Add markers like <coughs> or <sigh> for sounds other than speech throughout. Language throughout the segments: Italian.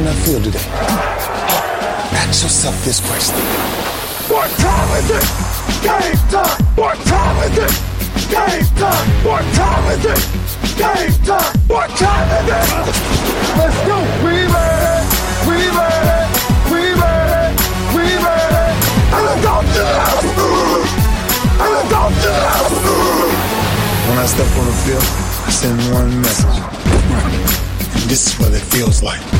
on that field today, ask yourself this question. What time is it? Game time! What time is it? Game time! What time is it? Game time! What time is it? Let's go! We made it! We made it! We made it! We made it! And it's on to the And it's on to the When I step on the field, I send one message. This is what it feels like.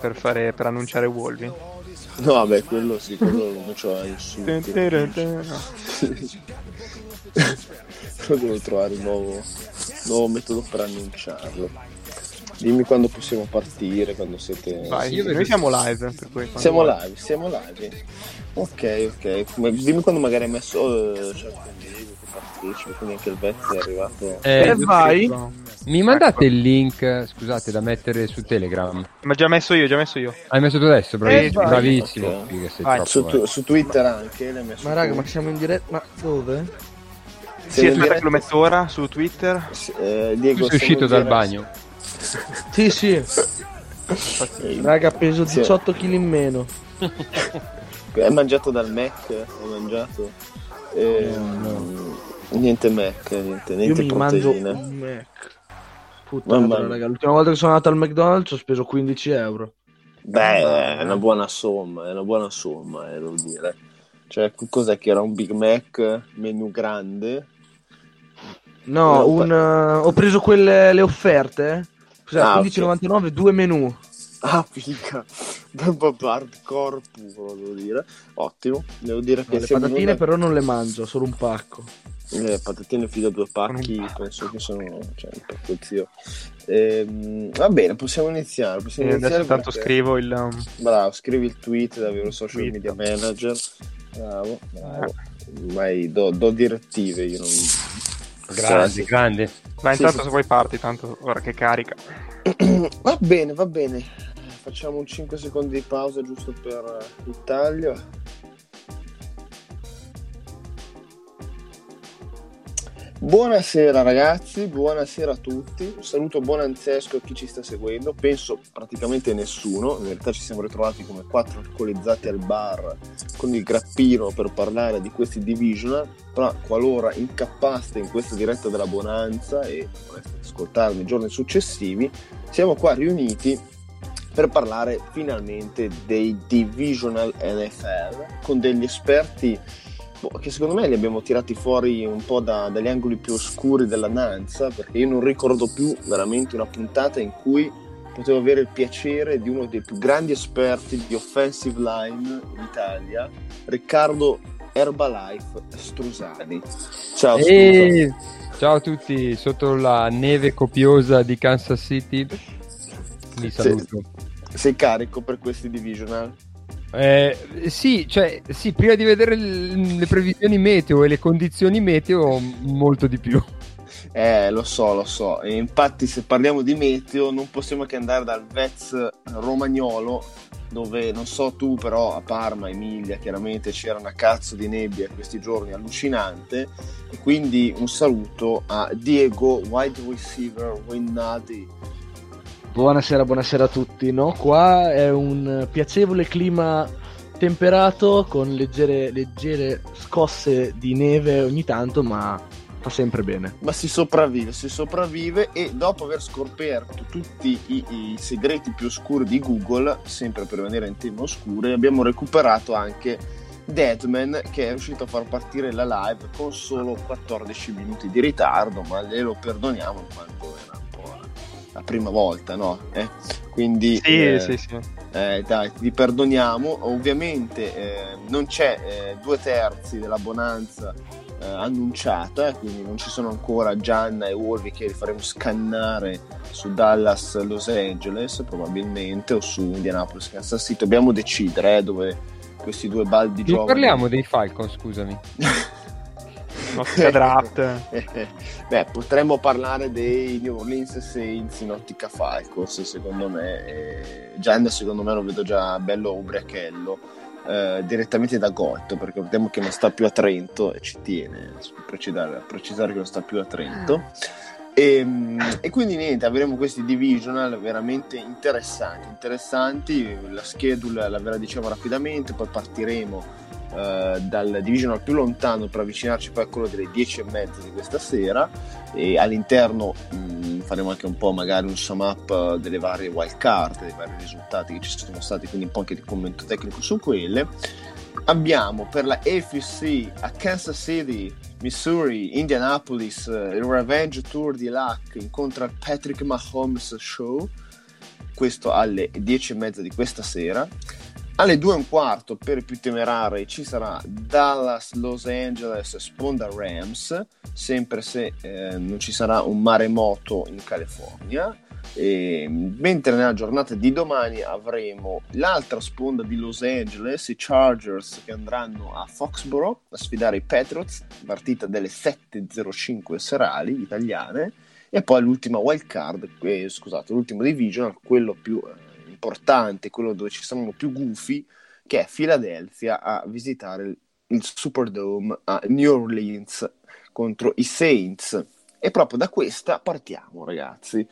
Per, fare... per annunciare Wolvi. No, vabbè, quello sì, quello non ce l'ho nessuno. Però <laughs> devo trovare un nuovo, nuovo metodo per annunciarlo. Dimmi quando possiamo partire, quando siete... Vai, io noi siamo live. Per cui Siamo vuoi. live, siamo live. Ok, ok. Dimmi quando magari hai messo... c'è il Partecipa, quindi anche il Vezzi è arrivato... Eh, E vai. mi mandate il link, scusate, da mettere su Telegram. Ma già messo io, già messo io. Hai messo tu adesso, bravissimo. vai. bravissimo. Ok. Figa, sei Vai. troppo, Su, tu- eh. su Twitter anche l'hai messo Ma raga, ma siamo in diretta. Ma dove? Sì, in aspetta che lo metto ora su Twitter. Sì, eh, Diego, Tu sei uscito dal bagno. Sì, sì. Eh, Raga, peso Sì. 18 kg in meno. Hai mangiato dal Mac? Hai mangiato? Ehm, Niente Mac, niente, Io niente mi mangio un Mac. Puttana, Mamma raga. L'ultima volta che sono andato al McDonald's ho speso 15 euro. Beh, è una buona somma, è una buona somma, eh, devo dire. Cioè, cos'è che era un Big Mac menu grande? No, No, un, eh, ho preso quelle le offerte. eh. Cos'è? Ah, 15,99, due menù. Ah, figa, <laughs> hardcore puro, devo dire. Ottimo, devo dire che No, le patatine noi- però non le mangio, solo un pacco. Le patatine fino a due pacchi, penso che sono cioè, un pacco zio. Ehm, va bene, possiamo iniziare. Possiamo E iniziare adesso tanto perché- scrivo il. um, Bravo, scrivi il tweet da Vero Social Tweet. Media Manager. Bravo, bravo. Vai, do, do direttive, io non... Grande, grande. Sì, intanto sì. se vuoi parti, tanto ora che carica. <coughs> Va bene, va bene. Facciamo un 5 secondi di pausa giusto per eh, il taglio. Buonasera ragazzi, buonasera a tutti. Un saluto buonanzesco a chi ci sta seguendo. Penso praticamente nessuno. In realtà ci siamo ritrovati come quattro alcolizzati al bar con il grappino per parlare di questi divisional. Però qualora incappaste in questa diretta della bonanza e voleste ascoltarmi i giorni successivi, siamo qua riuniti per parlare finalmente dei divisional NFL con degli esperti che secondo me li abbiamo tirati fuori un po' da- dagli angoli più oscuri della nanza perché io non ricordo più veramente una puntata in cui potevo avere il piacere di uno dei più grandi esperti di offensive line in Italia Riccardo Herbalife Strusani ciao. E... Ciao a tutti, sotto la neve copiosa di Kansas City. Vi saluto. sei carico per questi divisional? Eh, sì, cioè, sì, prima di vedere le previsioni meteo e le condizioni meteo, molto di più. Eh, lo so, lo so. E infatti, se parliamo di meteo, non possiamo che andare dal Vez romagnolo, dove non so tu, però a Parma, Emilia, chiaramente c'era una cazzo di nebbia questi giorni allucinante. E quindi un saluto a Diego, wide receiver Winnadi. Buonasera, buonasera a tutti. No, qua è un piacevole clima temperato con leggere, leggere scosse di neve ogni tanto, ma fa sempre bene. Ma si sopravvive, si sopravvive e dopo aver scoperto tutti i, i segreti più oscuri di Google, sempre per venire in temi oscuri, abbiamo recuperato anche Deadman che è riuscito a far partire la live con solo 14 minuti di ritardo, ma glielo perdoniamo in quanto era la prima volta, no? Eh, Quindi Sì, eh, sì, sì. eh, dai, ti perdoniamo. Ovviamente eh, non c'è eh, due terzi della bonanza eh, annunciata, quindi non ci sono ancora Gianna e Wolvi che li faremo scannare su Dallas Los Angeles probabilmente o su Indianapolis Kansas City. Dobbiamo decidere dove questi due baldi Non giocano. parliamo dei Falcon, scusami. <laughs> Ottica <laughs> draft. <laughs> Beh, potremmo parlare dei New Orleans Saints in ottica Falcons, secondo me. E Gianna, secondo me, lo vedo già bello ubriachello. eh, direttamente da Gold perché vediamo che non sta più a Trento e ci tiene a precisare, a precisare che non sta più a Trento e, e quindi niente avremo questi divisional veramente interessanti interessanti la schedule la ve la diciamo rapidamente poi partiremo eh, dal divisional più lontano per avvicinarci poi a quello delle 10 e mezza di questa sera e all'interno mh, faremo anche un po' magari un sum up delle varie wild card, dei vari risultati che ci sono stati, quindi un po' anche di commento tecnico su quelle. Abbiamo per la AFC a Kansas City, Missouri, Indianapolis, eh, il Revenge Tour di Luck incontra il Patrick Mahomes Show, questo alle 10 e mezza di questa sera. Alle 2 e un quarto per i più temerari ci sarà Dallas Los Angeles Sponda Rams, sempre se eh, non ci sarà un maremoto in California. E, mentre nella giornata di domani avremo l'altra sponda di Los Angeles, i Chargers che andranno a Foxborough a sfidare i Patriots, partita delle 7.05 serali italiane, e poi l'ultima wild card, eh, scusate, l'ultimo division, quello più eh, importante, quello dove ci saranno più gufi, che è Philadelphia a visitare il, il Superdome a New Orleans contro i Saints. E proprio da questa partiamo, ragazzi.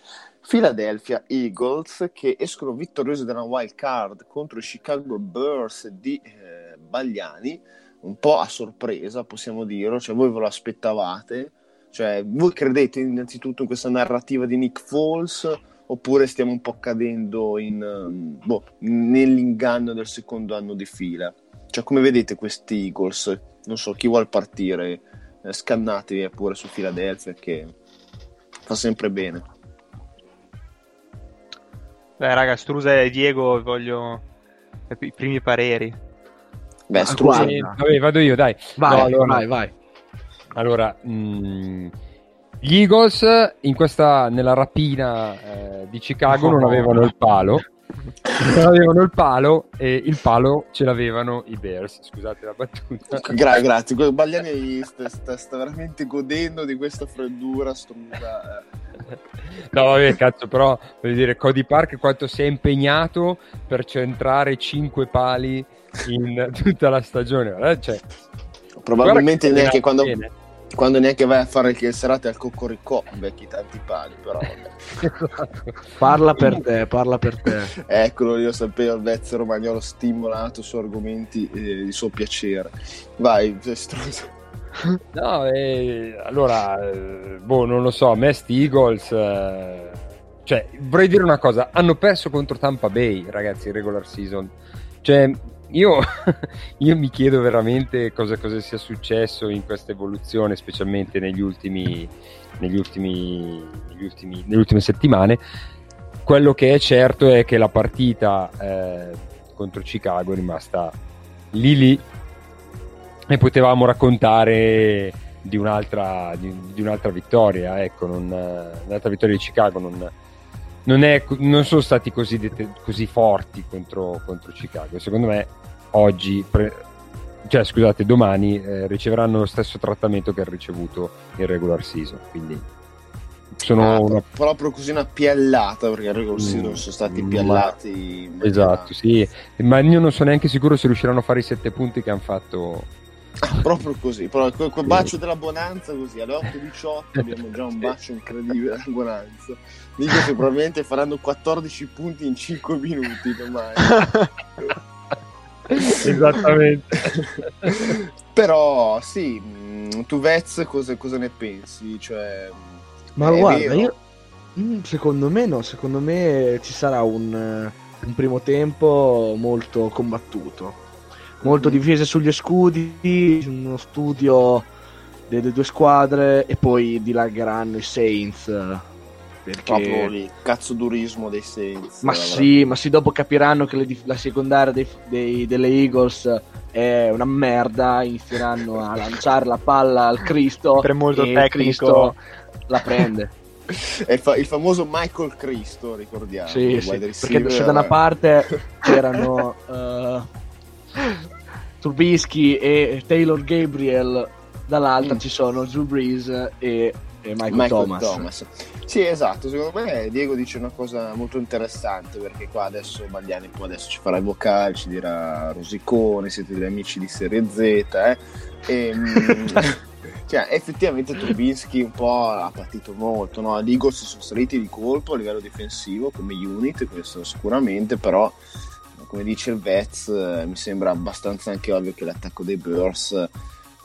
Philadelphia Eagles che escono vittoriosi dalla wild card contro i Chicago Bears di eh, Bagliani, un po' a sorpresa, possiamo dirlo, cioè voi ve lo aspettavate? Cioè, voi credete innanzitutto in questa narrativa di Nick Foles oppure stiamo un po' cadendo in, um, boh, nell'inganno del secondo anno di fila? Cioè, come vedete questi Eagles? Non so, chi vuole partire? Eh, scannatevi pure su Philadelphia che fa sempre bene. Beh, raga, Strusa e Diego voglio i primi pareri. Beh, Strusa, guarda. Vabbè, vado io, dai. Vai, No, allora- vai, vai. Allora, mh, gli Eagles in questa, nella rapina eh, di Chicago non No. avevano il palo. Non avevano il palo e il palo ce l'avevano i Bears. Scusate la battuta. Gra- grazie, Bagliani sta, sta- sta veramente godendo di questa freddura Strusa. eh. No, vabbè, cazzo, però voglio dire, Cody Park quanto si è impegnato per centrare cinque pali in tutta la stagione. Cioè, Probabilmente neanche quando, bene. Quando neanche vai a fare le serate al Coccoricò becchi tanti pali, però. <laughs> Parla per te, parla per te. Eccolo, io sapevo il vezzo romagnolo stimolato su argomenti eh, di suo piacere. Vai, Strusa. <laughs> No, eh, allora, eh, boh, non lo so, a me sti Eagles, eh, cioè, vorrei dire una cosa, hanno perso contro Tampa Bay, ragazzi, in regular season. Cioè, io, <laughs> io mi chiedo veramente cosa, cosa sia successo in questa evoluzione, specialmente negli ultimi, negli ultimi, negli ultimi, nelle ultime settimane. Quello che è certo è che la partita eh, contro Chicago è rimasta lì lì e potevamo raccontare di un'altra, di, di un'altra vittoria, ecco, non, un'altra vittoria di Chicago. Non, non, è, non sono stati così, det- così forti contro, contro Chicago. Secondo me, oggi, pre- cioè scusate, domani eh, riceveranno lo stesso trattamento che ha ricevuto in regular season. Quindi sono Ah, una pro- proprio così una piallata, perché in regular season Mm, sono stati piallati. Esatto, sì, ma io non sono neanche sicuro se riusciranno a fare i sette punti che hanno fatto. Ah, proprio così, proprio quel, quel bacio della bonanza così alle 8.18 <laughs> abbiamo già un bacio incredibile della bonanza. Dico che probabilmente faranno 14 punti in 5 minuti domani. <laughs> Esattamente. <laughs> Però sì, mh, tu Vez cosa, cosa ne pensi? Cioè, Ma guarda, io Mm, secondo me no, secondo me ci sarà un, eh, un primo tempo molto combattuto, molto Mhm. difese sugli scudi, uno studio delle due squadre e poi dilagheranno i Saints Perché... Proprio il cazzo durismo dei Saints. Ma sì, ma sì, dopo capiranno che le, la secondaria dei, dei, delle Eagles è una merda, inizieranno a lanciare la palla al Cristo Per molto e tecnico. Cristo la prende. <laughs> È il, fa- il famoso Michael Cristo, ricordiamo. sì, sì, perché se da una parte <laughs> c'erano eh, Trubisky e Taylor Gabriel, dall'altra Mm. ci sono Drew Brees e, e Michael, Michael Thomas. Thomas. Sì, esatto, secondo me Diego dice una cosa molto interessante perché qua adesso Bagliani poi adesso ci farà i vocali, ci dirà Rosicone, siete degli amici di Serie Z, eh? E, mm, <laughs> cioè, effettivamente Trubinsky un po' ha patito molto, no? Gli Eagles sono saliti di colpo a livello difensivo come unit, questo sicuramente, però come dice il Vez eh, mi sembra abbastanza anche ovvio che l'attacco dei Bears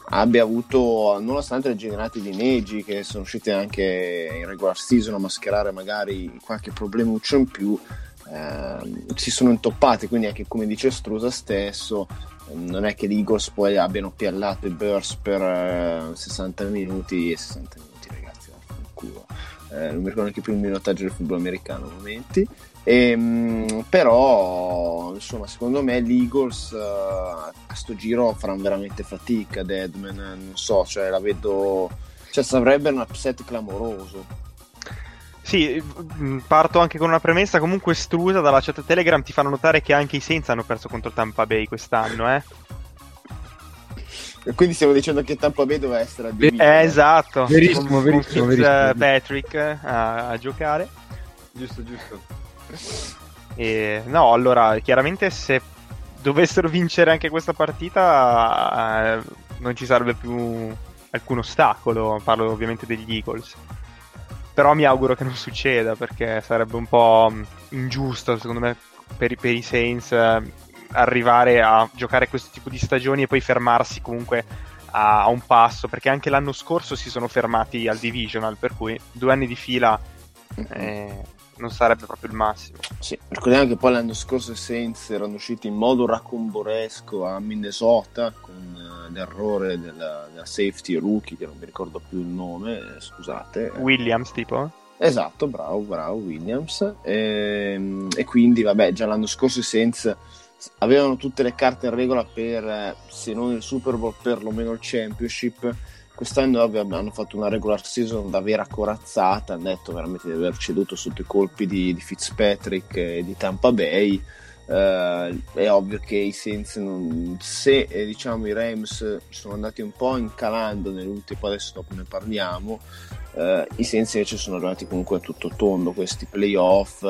abbia avuto, nonostante le generate di Neji che sono uscite anche in regular season a mascherare magari qualche problemuccio in più, ehm, si sono intoppati, quindi anche come dice Strusa stesso, non è che gli Eagles poi abbiano piallato i Bears per eh, 60 minuti e 60 minuti ragazzi. Eh, non mi ricordo neanche più il minutaggio del football americano momenti. Ehm, però insomma secondo me l'Eagles eh, a sto giro faranno veramente fatica Deadman eh, non so cioè la vedo cioè sarebbe un upset clamoroso Sì, mh, parto anche con una premessa comunque estrusa dalla chat Telegram ti fanno notare che anche i Saints hanno perso contro Tampa Bay quest'anno, eh? e quindi stiamo dicendo che Tampa Bay doveva essere adibita Eh, esatto. Verissimo, con, verissimo, con verissimo. Fitzpatrick eh, a, a giocare. Giusto, giusto. E, no, allora, chiaramente se dovessero vincere anche questa partita eh, non ci sarebbe più alcun ostacolo, parlo ovviamente degli Eagles. Però mi auguro che non succeda perché sarebbe un po' ingiusto secondo me per, i- per i Saints eh, arrivare a giocare questo tipo di stagioni e poi fermarsi comunque a, a un passo perché anche l'anno scorso si sono fermati al divisional per cui due anni di fila eh, non sarebbe proprio il massimo. Sì, ricordiamo che poi l'anno scorso i Saints erano usciti in modo raccomboresco a Minnesota con eh, l'errore della, della safety rookie, che non mi ricordo più il nome, eh, scusate. Williams tipo? Esatto, bravo, bravo Williams. Ehm, E, quindi, vabbè, già l'anno scorso i Saints avevano tutte le carte in regola per, eh, se non il Super Bowl, perlomeno il Championship. Quest'anno hanno fatto una regular season da vera corazzata, hanno detto veramente di aver ceduto sotto i colpi di, di Fitzpatrick e di Tampa Bay. Eh, è ovvio che i Saints, non- se eh, diciamo i Rams sono andati un po' incalando nell'ultimo, adesso dopo ne parliamo, eh, i Saints invece sono arrivati comunque a tutto tondo questi playoff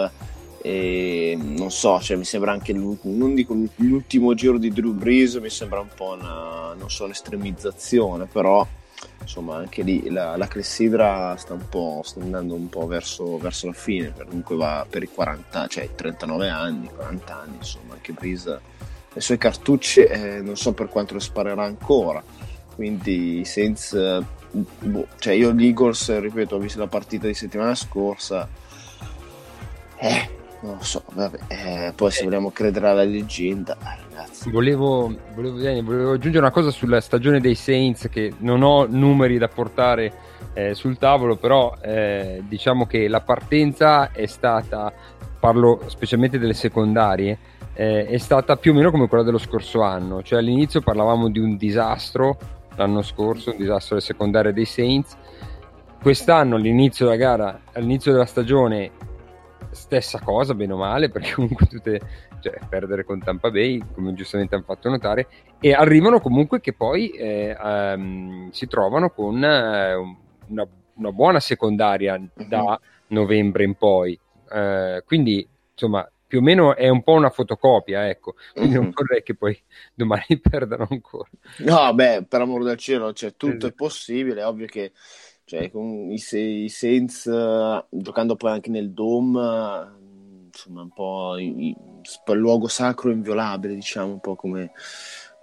e non so, cioè, mi sembra anche non dico l'ultimo giro di Drew Brees mi sembra un po' una non so un'estremizzazione però insomma anche lì la, la clessidra sta un po' sta andando un po' verso, verso la fine comunque va per i 40 cioè i 39 anni 40 anni insomma anche Brees le sue cartucce eh, non so per quanto le sparerà ancora quindi i Saints eh, boh, cioè io gli Eagles ripeto ho visto la partita di settimana scorsa eh non lo so vabbè eh, poi se vogliamo credere alla leggenda ragazzi Volevo, volevo, volevo aggiungere una cosa sulla stagione dei Saints che non ho numeri da portare eh, sul tavolo, però eh, diciamo che la partenza è stata, parlo specialmente delle secondarie, eh, è stata più o meno come quella dello scorso anno, cioè all'inizio parlavamo di un disastro l'anno scorso, un disastro alle secondarie dei Saints, quest'anno all'inizio della gara, all'inizio della stagione stessa cosa, bene o male, perché comunque tutte, cioè, perdere con Tampa Bay, come giustamente hanno fatto notare, e arrivano comunque che poi eh, ehm, si trovano con eh, una, una buona secondaria da novembre in poi. Eh, quindi, insomma, più o meno è un po' una fotocopia, ecco. Quindi non Mhm. vorrei che poi domani <laughs> perdano ancora. No, beh, per amor del cielo, cioè, tutto Esatto. è possibile, è ovvio che cioè, con i, i Saints, eh, giocando poi anche nel Dome, insomma, un po' i- i- il luogo sacro inviolabile, diciamo, un po' come,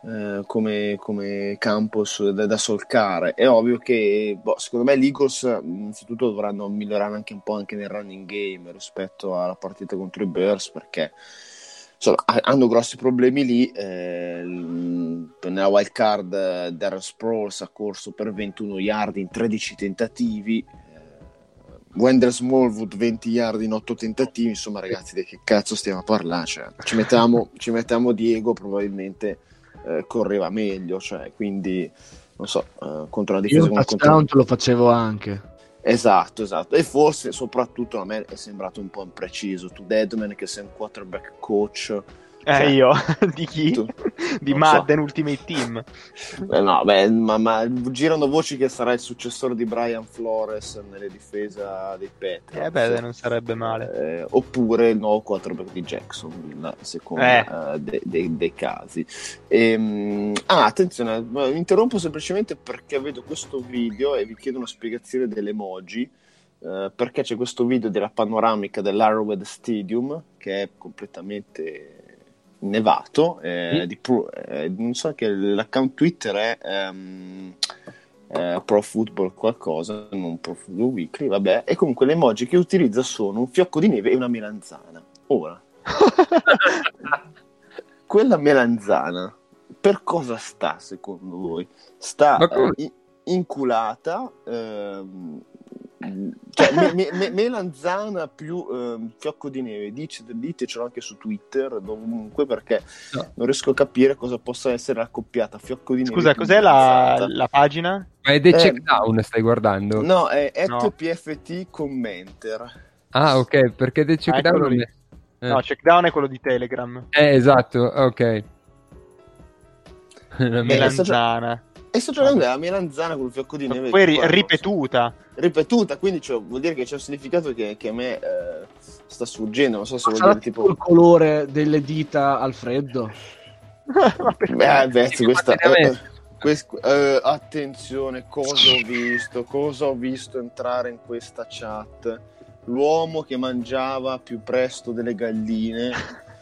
eh, come, come campo su- da, da solcare. È ovvio che, boh, secondo me, gli Eagles, innanzitutto, dovranno migliorare anche un po' anche nel running game rispetto alla partita contro i Bears, perché insomma, ha- hanno grossi problemi lì. eh, nella wild card eh, Darren Sproles ha corso per 21 yard in 13 tentativi. Wendell Smallwood 20 yard in 8 tentativi, insomma ragazzi di che cazzo stiamo a parlare? Cioè, ci, mettiamo, <laughs> ci mettiamo Diego, probabilmente eh, correva meglio, cioè, quindi non so, eh, contro una Io difesa un come touchdown contro... lo facevo anche. Esatto, esatto. E forse soprattutto a me è sembrato un po' impreciso. Tu Deadman che sei un quarterback coach. Eh, Cioè, io? <laughs> Di chi? tu- Di Madden Ultimate Team. Eh, no, beh, ma, ma girano voci che sarà il successore di Brian Flores nelle difesa dei Patriots. Eh beh, non sarebbe male. Eh, oppure il nuovo quarterback di Jackson, a seconda Eh. eh, de- de- dei casi. Ehm, ah, attenzione, mi interrompo semplicemente perché vedo questo video e vi chiedo una spiegazione delle emoji. eh, perché c'è questo video della panoramica dell'Arrowhead Stadium che è completamente nevato. eh, Sì. di Pro- eh, non so che l'account Twitter è ehm, eh, Pro Football qualcosa, non Pro Football Weekly, vabbè. E comunque le emoji che utilizza sono un fiocco di neve e una melanzana. Ora, <laughs> quella melanzana per cosa sta secondo voi? Sta eh, in- inculata, ehm, cioè me- me- me- <laughs> melanzana più ehm, fiocco di neve, dice, ditecelo anche su Twitter, dovunque, perché No. non riesco a capire cosa possa essere accoppiata fiocco di neve. Scusa, cos'è la, la pagina? Ma è The Eh, Check Down, stai guardando? No, è No. PFT Commenter. Ah, ok, perché The Check Ah, è... Eh. No, Checkdown è quello di Telegram. Eh, esatto, ok. La Eh, <laughs> Melanzana. E sto giocando della melanzana con il fiocco di neve. Poi ripetuta. Ripetuta, quindi cioè, vuol dire che c'è un significato che, che a me eh, sta sfuggendo. Non so se Ma vuol dire tipo il colore delle dita al freddo. <laughs> Beh, beh, questa. Eh, quest- eh, attenzione, cosa ho visto? Cosa ho visto entrare in questa chat? L'uomo che mangiava più presto delle galline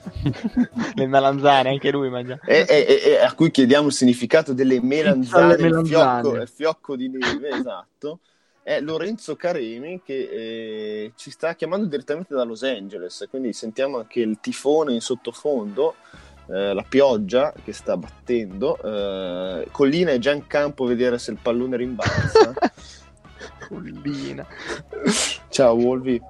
<laughs> Le melanzane, anche lui mangia. e, e- e- a cui chiediamo il significato delle melanzane, Alle il melanzane. fiocco, il fiocco di neve, esatto. È Lorenzo Caremi che eh, ci sta chiamando direttamente da Los Angeles, quindi sentiamo anche il tifone in sottofondo, eh, la pioggia che sta battendo. eh, Collina è già in campo a vedere se il pallone rimbalza. <laughs> Collina. Ciao Wolvi.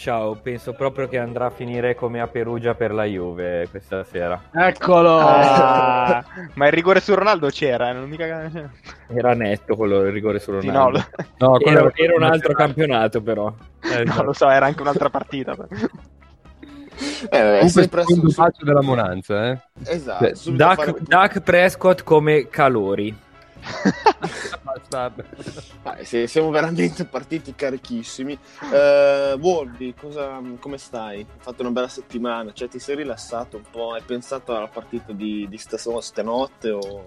Ciao, penso proprio che andrà a finire come a Perugia per la Juve questa sera. Eccolo! Ah, ma il rigore su Ronaldo c'era, non mica... Era netto quello il rigore su Sì, no, Ronaldo. lo... No, quello Era, era un altro campionato però. Eh, <laughs> no, lo so, era anche un'altra partita. Eh, vabbè, sempre secondo su- su- bacio della Monanza, eh. Esatto, fare- Dak, Dak Prescott come calori. <laughs> Basta. Ah, se- siamo veramente partiti carichissimi. Eh, Wolvi, cosa- come stai? Hai fatto una bella settimana, cioè ti sei rilassato un po'? Hai pensato alla partita di, di stas- stanotte? O...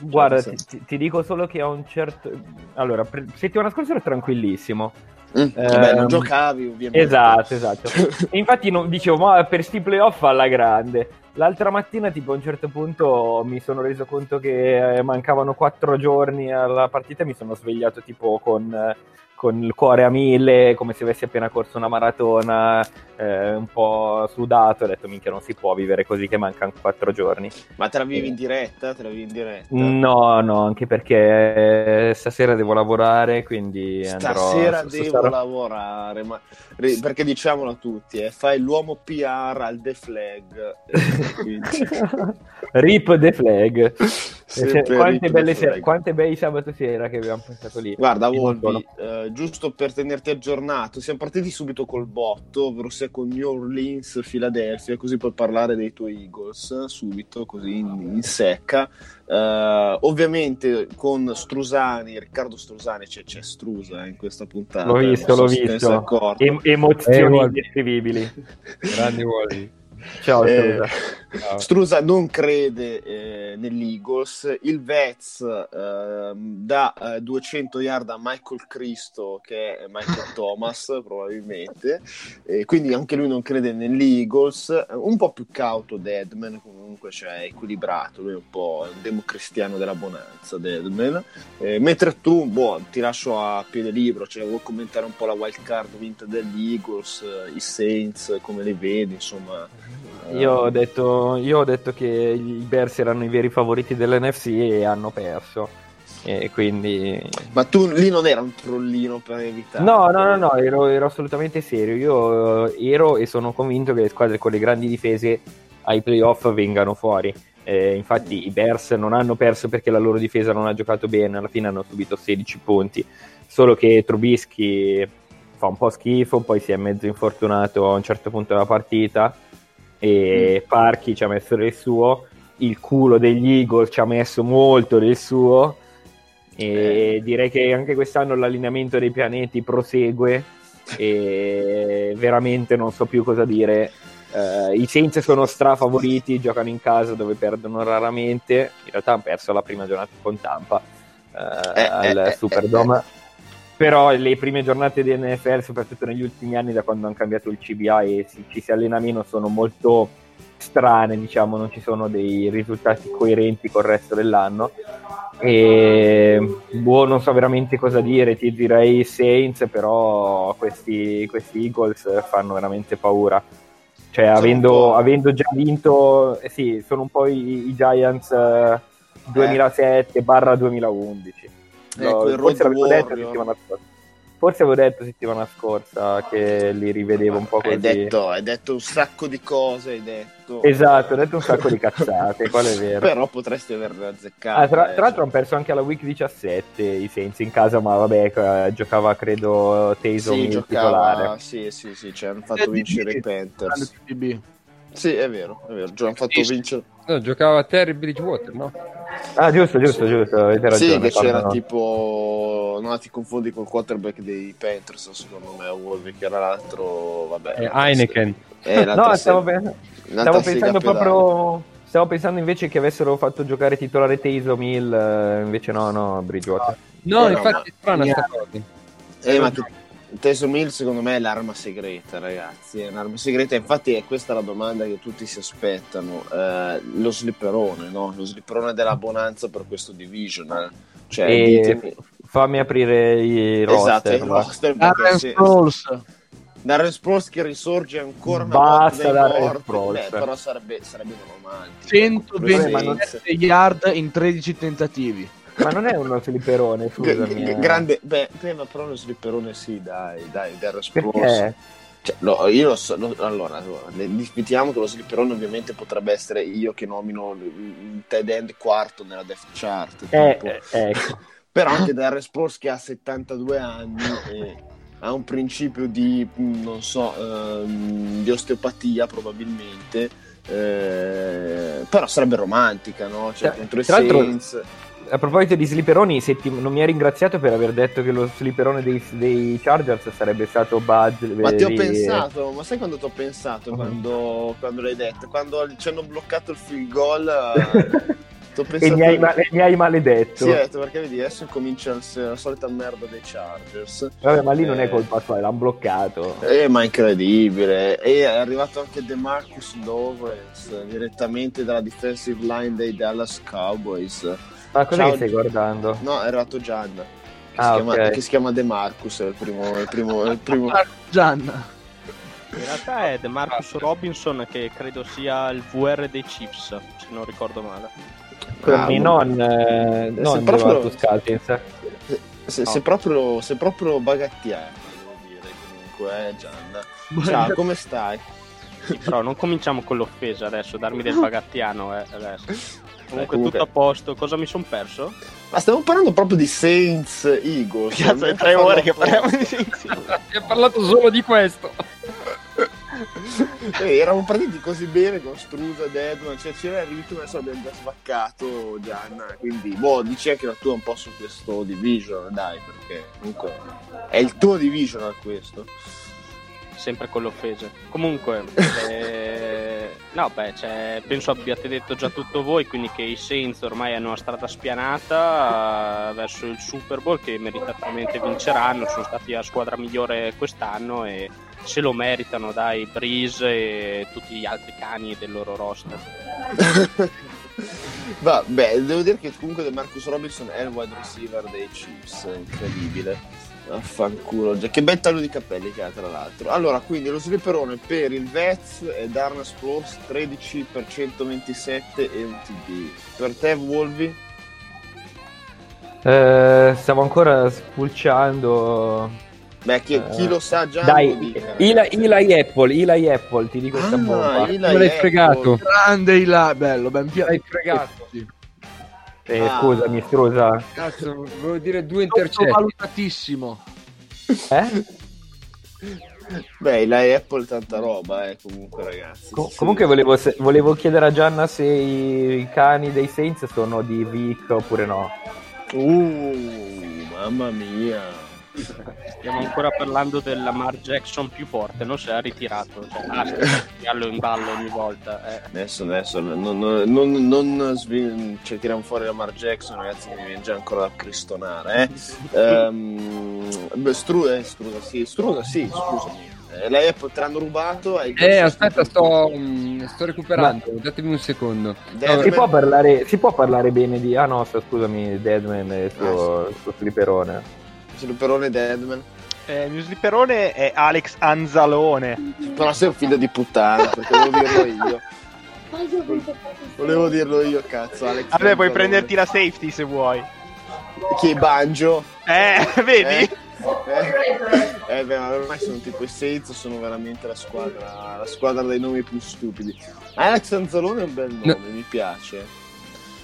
Guarda, Cioè, ti, ti- ti dico solo che a un certo... Allora, pre- settimana scorsa ero tranquillissimo. Mm, vabbè, non giocavi ovviamente. Esatto, esatto. <laughs> Infatti non, dicevo, ma per sti playoff alla grande. L'altra mattina, tipo, a un certo punto mi sono reso conto che eh, mancavano quattro giorni alla partita e mi sono svegliato tipo con, eh, con il cuore a mille, come se avessi appena corso una maratona, eh, un po' sudato. Ho detto, minchia, non si può vivere così che mancano quattro giorni. Ma te la vivi in diretta? Te la vivi in diretta? No, no, anche perché eh, stasera devo lavorare, quindi andrò... Stasera s- devo sarò- lavorare, ma perché diciamolo a tutti, eh, fai l'uomo PR al The Flag. <laughs> eh, Rip the flag. Sempre Cioè, quante, flag. quante bei sabato sera che abbiamo passato lì. Guarda, Volpi, eh, giusto per tenerti aggiornato, siamo partiti subito col botto, ovvero sia con New Orleans, Philadelphia, così puoi parlare dei tuoi Eagles eh, subito, così in, in secca. Eh, ovviamente con Strusani, Riccardo Strusani, c'è, c'è Strusa in questa puntata. L'ho eh, visto, so l'ho visto. Em- emozioni Eh, indescrivibili. Grandi uomini. Ciao, Eh. Ciao. <laughs> Strusa non crede eh, nell'Eagles, il Vez ehm, dà eh, 200 yard a Michael Cristo che è Michael <laughs> Thomas probabilmente, e quindi anche lui non crede nell'Eagles, un po' più cauto Deadman comunque, cioè equilibrato, lui è un po' un democristiano della bonanza Deadman, mentre tu, boh, ti lascio a piede libero, cioè vuoi commentare un po' la wild card vinta degli Eagles, eh, i Saints, come li vedi, insomma... Io ho, detto, io ho detto che i Bears erano i veri favoriti dell'NFC e hanno perso. E quindi... Ma tu lì non era un trollino per evitare. No, no, no, no, ero, ero assolutamente serio. Io eh, ero e sono convinto che le squadre con le grandi difese ai playoff vengano fuori. Eh, infatti i Bears non hanno perso perché la loro difesa non ha giocato bene, alla fine hanno subito 16 punti, solo che Trubisky fa un po' schifo, poi si è mezzo infortunato a un certo punto della partita e Parchi ci ha messo del suo, il culo degli Eagles ci ha messo molto del suo e direi che anche quest'anno l'allineamento dei pianeti prosegue e veramente non so più cosa dire. Eh, I Saints sono strafavoriti, giocano in casa dove perdono raramente. In realtà hanno perso la prima giornata con Tampa eh, Eh, al eh, eh, Superdome. Però le prime giornate di NFL, soprattutto negli ultimi anni, da quando hanno cambiato il CBA e si- ci si allena meno, sono molto strane, diciamo, non ci sono dei risultati coerenti col resto dell'anno. E boh, non so veramente cosa dire, ti direi Saints, però questi, questi Eagles fanno veramente paura. Cioè, avendo, avendo già vinto, eh sì, sono un po' i, i Giants eh, 2007-2011. Ecco, il forse avevo detto Warrior. settimana scorsa. Forse avevo detto settimana scorsa che li rivedevo un po' così. Hai detto, hai detto un sacco di cose, hai detto. Esatto, ho detto un sacco di cazzate, quello è vero. <laughs> Però potresti averle azzeccate. Ah, tra, eh. tra l'altro hanno perso anche alla week 17 i Saints in casa, ma vabbè, eh, giocava credo Taysom sì, giocava, titolare. sì, sì, sì, ci hanno fatto vincere i Panthers. Sì, è vero, è vero, ci hanno fatto vincere. No, giocava Terry Bridgewater, no? Ah, giusto, giusto, giusto, avete ragione. Sì, che c'era parlano. tipo. No, ti confondi col quarterback dei Panthers, secondo me, Wolverine, che era l'altro. Vabbè. Eh, Heineken. Eh, No, stavo, l'altra stavo pensando proprio... Stavo pensando invece che avessero fatto giocare titolare Taysom Hill, eh, invece no, no, Bridgewater. No, Eh, no, infatti è strana sta cosa. Eh, ma che- Taysom Hill secondo me è l'arma segreta, ragazzi. È un'arma segreta, infatti è questa la domanda che tutti si aspettano. Eh, lo slipperone, no? Lo slipperone della bonanza per questo divisional. Cioè, E ditemi- fammi aprire i roster. Esatto, il va. roster perché Darren Sproles. Darren Sproles che risorge ancora una Basta volta dai Darren morti. Sproles. Però sarebbe, sarebbe romantico. 127 yard in 13 tentativi. Ma non è uno slipperone, scusami. g- eh. grande, beh, però lo slipperone sì, dai, dai, Sproles. Perché? Cioè, no, io lo so, lo- allora, allora, discutiamo che lo slipperone ovviamente potrebbe essere io che nomino il, tight end quarto nella depth chart. Eh, eh, ecco. <laughs> Però anche Darren Sproles che ha 72 anni e ha un principio di, non so, ehm, di osteopatia probabilmente, eh, però sarebbe romantica, no? Cioè, Tra- contro i tra l'altro- Saints... A proposito di slipperoni, non mi hai ringraziato per aver detto che lo slipperone dei, dei Chargers sarebbe stato Bud. Ma ti ho di- pensato, ma sai quando ti ho pensato Mhm. quando, quando l'hai detto? Quando ci hanno bloccato il field goal, eh, ti ho pensato... e mi hai, ma- mi hai maledetto. Sì, detto, perché vedi, adesso comincia la solita merda dei Chargers. Vabbè, ma lì non Eh. è colpa tua, l'hanno bloccato. Eh, ma incredibile. E è arrivato anche DeMarcus Lawrence direttamente dalla defensive line dei Dallas Cowboys. Ma cosa Ciao. che stai guardando? No, è arrivato Gianna. Che, Ah, si, chiama, ok. che si chiama DeMarcus, è il primo... il primo, il primo... <laughs> Gianna. In realtà è DeMarcus Robinson che credo sia il VR dei Chiefs, se non ricordo male. Quindi Ah, non, eh, se non proprio- Devato Scaltins. Se, No. se proprio, se proprio bagattiano, devo dire, comunque, eh, Gianna. Ciao, come stai? Sì, però non cominciamo con l'offesa adesso, darmi del <laughs> bagattiano eh, adesso. Comunque, comunque- tutto a posto, cosa mi son perso? Ma stiamo parlando proprio di Saints Eagles. Cazzo, è tre ore che parliamo di Saints. Si è parlato solo di questo. <laughs> Eh, eravamo partiti così bene con Strusa, Deadman, cioè c'era il ritmo adesso abbiamo già svaccato Gianna, quindi boh, dici anche la tua un po' su questo division, dai, perché comunque è il tuo divisional questo. Sempre con l'offesa. Comunque, eh, no, beh, cioè, penso abbiate detto già tutto voi, quindi che i Saints ormai hanno una strada spianata verso il Super Bowl che meritatamente vinceranno, sono stati la squadra migliore quest'anno e se lo meritano, dai, Breeze e tutti gli altri cani del loro roster. <laughs> Vabbè, devo dire che comunque Marcus Robinson è il wide receiver dei Chiefs, incredibile. Affanculo, già che bel taglio di capelli che ha tra l'altro. Allora, quindi lo slipperone per il Vets è Darna Sproles 13 per 127 e un TD. Per te, Wolvi? Eh, stavo ancora spulciando. Beh, chi, chi lo sa già Dai, Eli. Eli Apple, Eli Apple, ti dico questa bomba. Ah, Eli l'hai Apple. fregato? Grande Ila, bello, ben piaciuto. L'hai fregato. Eh, Ah. Scusami, Strusa. Cazzo, volevo dire due intercetti. Sottovalutatissimo. Eh? Beh, la Apple tanta roba, eh, comunque, ragazzi. Co- Sì. comunque volevo, se- volevo chiedere a Gianna se i cani dei Saints sono di Vic oppure no. Uh, mamma mia. Stiamo ancora parlando del Lamar Jackson più forte, non se l'ha ritirato. Cioè, basta, tirarlo in ballo ogni volta. eh. Adesso, adesso, non, non, non, non svi- cioè, tiriamo fuori Lamar Jackson, ragazzi, mi viene già ancora da cristonare. Eh. Beh, Stru- eh, Strusa, sì, Strusa, sì, scusami. Eh, lei Apple te l'hanno rubato? hai Eh, aspetta, sto, mm, sto recuperando. Datemi un secondo. Deadman- Si può, parlare, si può parlare bene di... Ah no, scusami, Deadman e il suo, il suo flipperone. Slipperone Deadman. Eh, il mio slipperone è Alex Anzalone. Però sei un figlio di puttana, perché volevo dirlo io. Volevo dirlo io, cazzo. Alex Vabbè, puoi prenderti la safety se vuoi. Chi è Banjo? Eh, <laughs> vedi? Eh, eh, beh, ma ormai sono tipo i Saints, sono veramente la squadra, la squadra dei nomi più stupidi. Alex Anzalone è un bel nome, mi piace.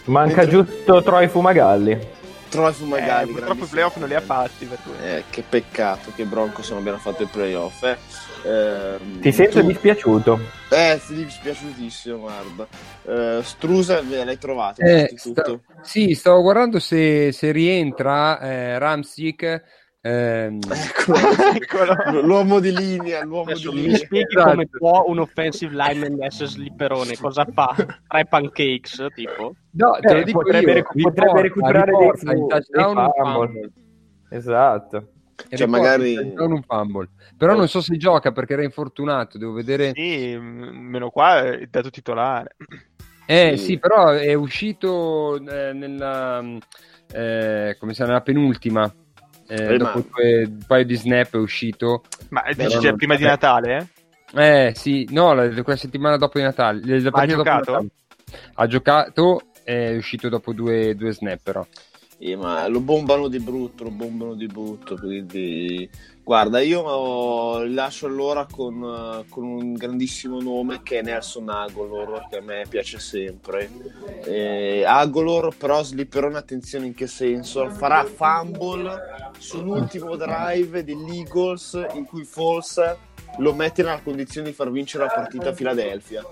Manca Mentre- giusto Troy Fumagalli. Troy Eh, Fumagalli, purtroppo i playoff non li ha fatti per cui. Eh, che peccato che Broncos non abbiano fatto i playoff. Eh. Ehm, Ti sento tu- dispiaciuto. Eh, dispiaciutissimo, guarda. Eh, Strusa, ve l'hai trovato Eh, sta- sì, stavo guardando se, se rientra eh, Ramsic. Ehm, <laughs> Eccolo. Eccolo. <laughs> l'uomo di linea, l'uomo Adesso di mi linea. spieghi Esatto. come può un offensive lineman essere slipperone? Cosa fa? Tre pancakes, tipo? no, te lo Eh, dico potrebbe, io, recu- riporta, potrebbe recuperare riporta il dei touchdown, un fumble. Esatto. E Cioè, magari- un fumble. Però non so se gioca perché era infortunato. Devo vedere. Sì, meno qua è dato titolare. Eh Sì. sì, però è uscito eh, nella, eh, come si chiama, nella penultima. Eh, Eh, dopo ma- due- un paio di snap è uscito. Ma dici no, cioè, prima di vabbè. Natale? Eh? Eh sì, no, la, quella settimana dopo di Natale. la Ma ha giocato? Natale. Ha giocato, è uscito dopo due, due snap però. Eh, ma lo bombano di brutto, lo bombano di brutto, quindi guarda, io lascio allora con, con un grandissimo nome che è Nelson Agolor, che a me piace sempre. Eh, Agolor, però slipperone, attenzione in che senso, farà fumble sull'ultimo drive degli Eagles in cui Foles lo mette nella condizione di far vincere la partita a Philadelphia.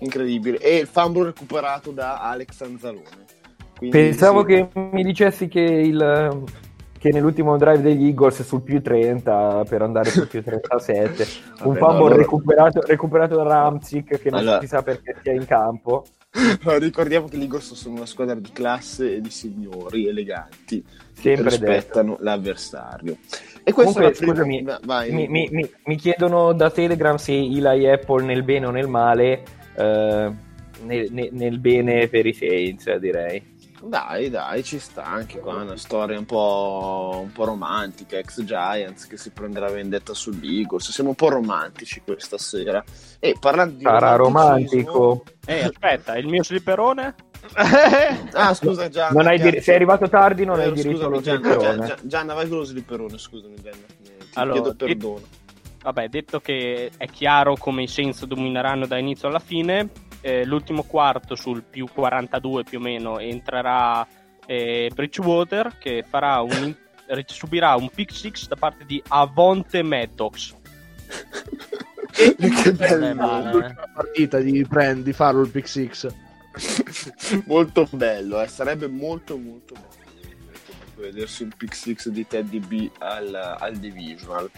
Incredibile. E il fumble recuperato da Alex Anzalone. Quindi, Pensavo sì. che mi dicessi che, il, che nell'ultimo drive degli Eagles sul più 30 per andare sul più 37 <laughs> un Vabbè, fumble no, allora- recuperato, recuperato da Ramsic che non Allora- si sa perché sia in campo. <laughs> No, ricordiamo che gli Eagles sono una squadra di classe e di signori eleganti che Sempre detto. rispettano l'avversario. E questo Comunque, prima- scusami, Va- vai, Mi, mi- mi- mi chiedono da Telegram se Eli Apple nel bene o nel male, eh, nel, nel- nel bene per i Saints, direi. Dai, dai, ci sta anche qua una storia un po', un po' romantica, ex Giants che si prende la vendetta sugli Eagles. Siamo un po' romantici questa sera. E parlando di Sarà romantico. Eh, aspetta, il mio slipperone? <laughs> Ah, scusa Gianna. Non hai dir- sei arrivato tardi, non hai Eh, diritto scusami, allo Gianna, slipperone. Gianna, Gianna, vai con lo slipperone, scusami Gianna. Ti Allora, chiedo perdono. Vabbè, detto che è chiaro come i Saints domineranno da inizio alla fine, eh, l'ultimo quarto sul più 42 più o meno entrerà eh, Bridgewater che farà un, <laughs> subirà un pick six da parte di Avonte Maddox. che ma- L'ultima partita di, prend, di farlo il pick six. <laughs> molto bello, eh. sarebbe molto molto bello vedersi un pick six di Teddy B al, al divisional.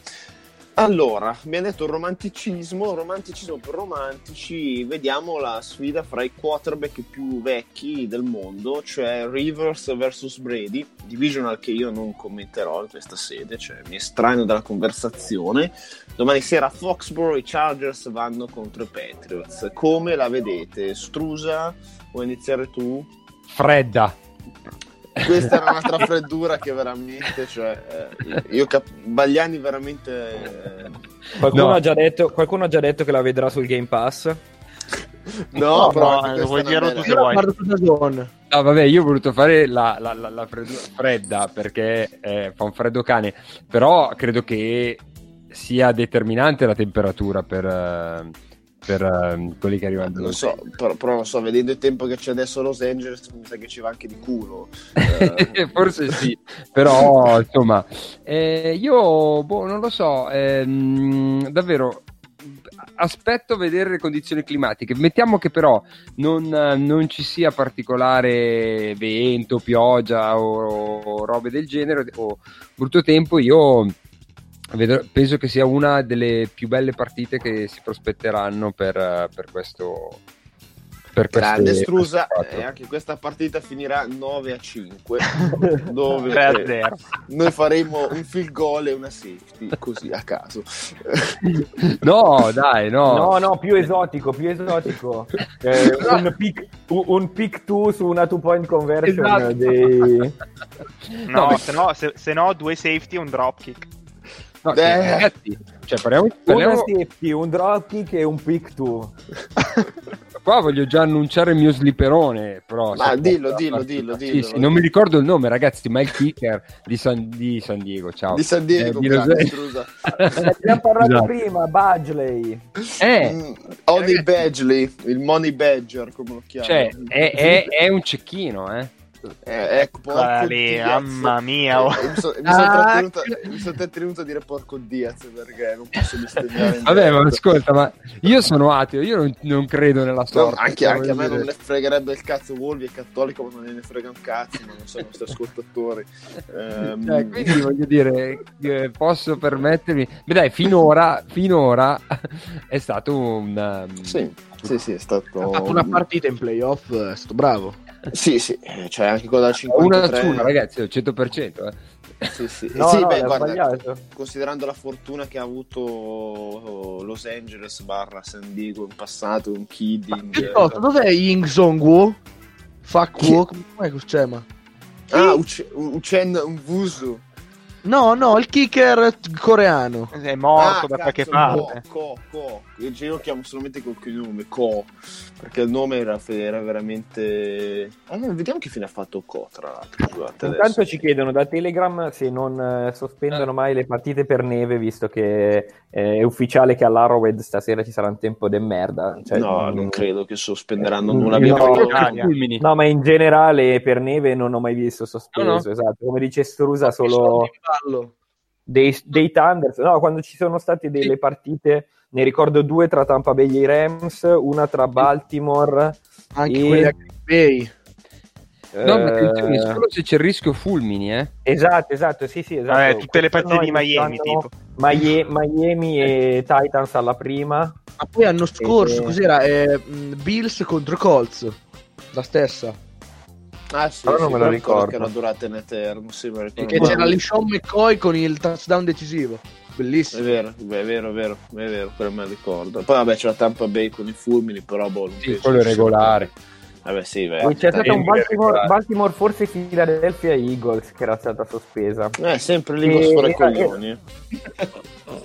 Allora, mi ha detto romanticismo, romanticismo per romantici, vediamo la sfida fra i quarterback più vecchi del mondo, cioè Rivers vs Brady, divisional che io non commenterò in questa sede, cioè mi estraneo dalla conversazione. Domani sera Foxborough i Chargers vanno contro i Patriots. Come la vedete? Strusa, vuoi iniziare tu? Fredda. Questa era un'altra freddura che veramente, cioè, eh, io cap- Bagliani veramente... eh, Qualcuno, No. ha già detto, qualcuno ha già detto che la vedrà sul Game Pass. No, No, però no, questa vuoi bella- tu vuoi. guardo su Dazon. No, vabbè, io ho voluto fare la, la- la- la fred- fredda perché eh, fa un freddo cane, però credo che sia determinante la temperatura per, eh, per eh, quelli che arrivano. Non so, però, però non so, vedendo il tempo che c'è adesso a Los Angeles, mi sa che ci va anche di culo. <laughs> Eh, Forse <laughs> sì, però insomma, eh, io boh, non lo so, ehm, davvero aspetto vedere le condizioni climatiche. Mettiamo che però non, non ci sia particolare vento, pioggia o, o robe del genere o brutto tempo. Io vedo- penso che sia una delle più belle partite che si prospetteranno per, per questo. Per Grande Strusa, e quattro. anche questa partita finirà 9 a 5, <laughs> dove 3 a 0. noi faremo un field goal e una safety, così a caso. <laughs> No, dai, no. No, no, più esotico, più esotico. <laughs> Eh, un, pick, un, pick 2 su una two point conversion Esatto. dei... No, No, se, no, se, se no, due safety e un dropkick. No, Eh. ragazzi, cioè, parliamo, Una parliamo- safety, un drop kick e un pick 2. <laughs> qua voglio già annunciare il mio slipperone, però Ma se- dillo, dillo, dillo, Sì, dillo. sì, non mi ricordo il nome, ragazzi, ma il kicker di San, di San Diego, ciao. Di San Diego, Eh, di. Abbiamo parlato Esatto. prima, Budgley. Eh, Mm, Honey Badgley, il Money Badger, come lo chiamano. cioè, è, è- è un cecchino, eh. Eh, ecco, porco lì, mamma mia, oh. Eh, mi so- mi sono Ah, trattenuto, mi sono trattenuto a dire porco Diaz perché non posso bestemmiare <laughs> Vabbè, ma ascolta, ma io sono ateo, io non, non credo nella No, sorte. anche, cioè, anche a me non ne fregherebbe il cazzo Wolvi è cattolico ma non ne frega un cazzo ma non sono i nostri ascoltatori Ehm, Cioè, quindi voglio dire, eh, posso permettermi. Beh, dai, finora, finora <laughs> è stato un. um, sì, sì, sì, è stato Ha fatto una partita in playoff, è stato bravo. Sì, sì, eh, cioè anche da Una 53 su una, ragazzi, al 100%. Eh. Sì, sì, <laughs> No, sì no, beh, guarda, considerando la fortuna che ha avuto Los Angeles barra San Diego in passato, un kidding Piuttosto, dov'è Ying Song Woo? Fuck Chi- Woo? Com'è che si chiama? ah, Uche- Uchen Nvusu No, no, il kicker coreano. È morto Ah, da qualche parte. Co, Co, Co. Io io lo chiamo solamente col cognome, Co, perché il nome era, era veramente... No, vediamo che fine ha fatto Co, tra l'altro. Scusate, Intanto adesso. ci chiedono da Telegram se non eh, sospendono mai le partite per neve, visto che eh, è ufficiale che all'Arrowhead stasera ci sarà un tempo de merda. Cioè, no, mm, non credo che sospenderanno Mm, nulla. no, Abbiamo no, no. No, ma in generale per neve non ho mai visto sospeso. No, no. Esatto, come dice Strusa, solo. Dei, dei Thunders. No, quando ci sono state delle partite, ne ricordo due tra Tampa Bay e i Rams, una tra Baltimore. Anche E- quelli a Green Bay. No, ma attenzione, eh, solo se c'è il rischio fulmini, eh. Esatto, esatto, sì, sì, esatto. Vabbè, tutte le partite di Miami, tipo. Miami, Miami e Titans alla prima. Ma poi l'anno scorso, Eh. cos'era? Eh, Bills contro Colts. La stessa. Ah, sì, Però non sì, me lo ricordo che era durata in eterno. Sì, me ricordo. Perché c'era LeSean McCoy con il touchdown decisivo. È Bellissimo. vero, beh, è vero, è vero, è vero, quello me lo ricordo. Poi vabbè c'era Tampa Bay con i fulmini, però boh, non Sì, quello è che regolare. Vabbè sì, beh. Poi c'è stato un Baltimore. Baltimore forse Philadelphia Eagles che era stata sospesa. Eh, sempre lì con E- sfora i e- coglioni. eh.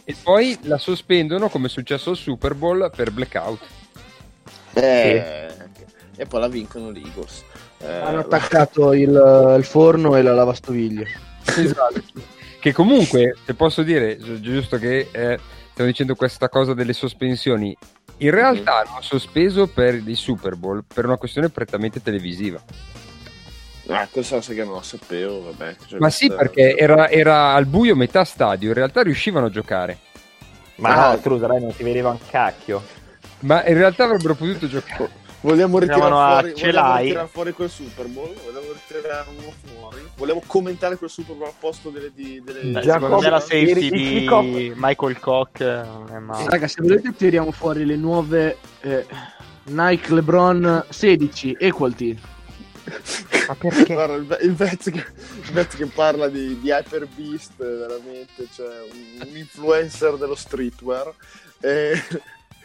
E poi la sospendono come è successo al Super Bowl per blackout. Eh, E poi la vincono gli Eagles. Eh, Hanno attaccato il, il forno e la lavastoviglie. Esatto. che comunque, se posso dire, gi- giusto che eh, stiamo dicendo questa cosa delle sospensioni, in realtà hanno sospeso per il Super Bowl per una questione prettamente televisiva. Ah, questa cosa che non lo sapevo, vabbè. Cioè, Ma sì, perché era, era al buio metà stadio, in realtà riuscivano a giocare, Ma Ah. no, scusa, dai, non si vedeva un cacchio. ma in realtà avrebbero potuto giocare. Vogliamo ritirare fuori, ritirare fuori quel Super Bowl? Vogliamo ritirarlo fuori? Vogliamo commentare quel Super Bowl al posto delle... Di, delle Beh, Già secondo me la safety di. Michael Koch eh, non è male. Raga, se volete tiriamo fuori le nuove eh, Nike LeBron 16 Equalty. Ma perché? Guarda, il, il pezzo che, il pezzo che parla di, di Hyper Beast, veramente, cioè un, un influencer dello streetwear. Eh,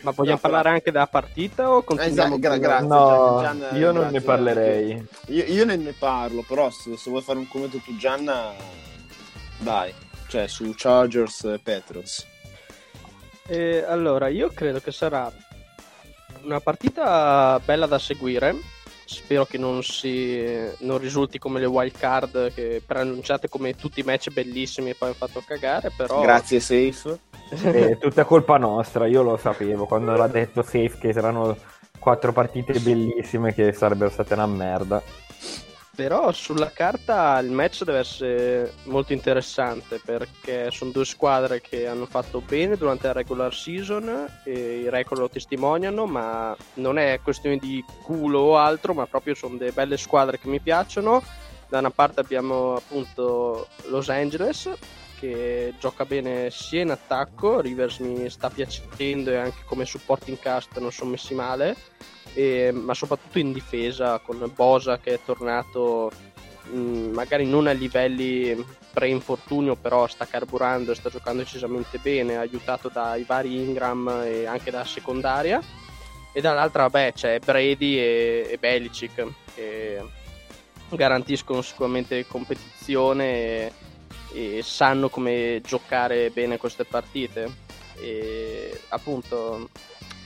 Ma vogliamo No, parlare anche della partita o continuiamo? esatto, gra-. No, Gian- Gian, io non grazie ne parlerei. Io, io ne, ne parlo, però se, se vuoi fare un commento tu Gianna, dai, cioè su Chargers e Patriots. Eh, allora, io credo che sarà una partita bella da seguire. Spero che non, si, non risulti come le wild card che preannunciate come tutti i match bellissimi e poi hanno fatto cagare. Però Grazie, Safe. È tutta colpa nostra, io lo sapevo quando l'ha detto Safe che saranno quattro partite bellissime che sarebbero state una merda. Però sulla carta il match deve essere molto interessante perché sono due squadre che hanno fatto bene durante la regular season e i record lo testimoniano, ma non è questione di culo o altro, ma proprio sono delle belle squadre che mi piacciono. Da una parte abbiamo appunto Los Angeles che gioca bene sia in attacco, Rivers mi sta piacendo e anche come supporting cast non sono messi male e, ma soprattutto in difesa con Bosa che è tornato mh, magari non a livelli pre-infortunio però sta carburando e sta giocando decisamente bene aiutato dai vari Ingram e anche dalla secondaria. E dall'altra vabbè c'è Brady e, e Belicic che garantiscono sicuramente competizione e, e sanno come giocare bene queste partite. E appunto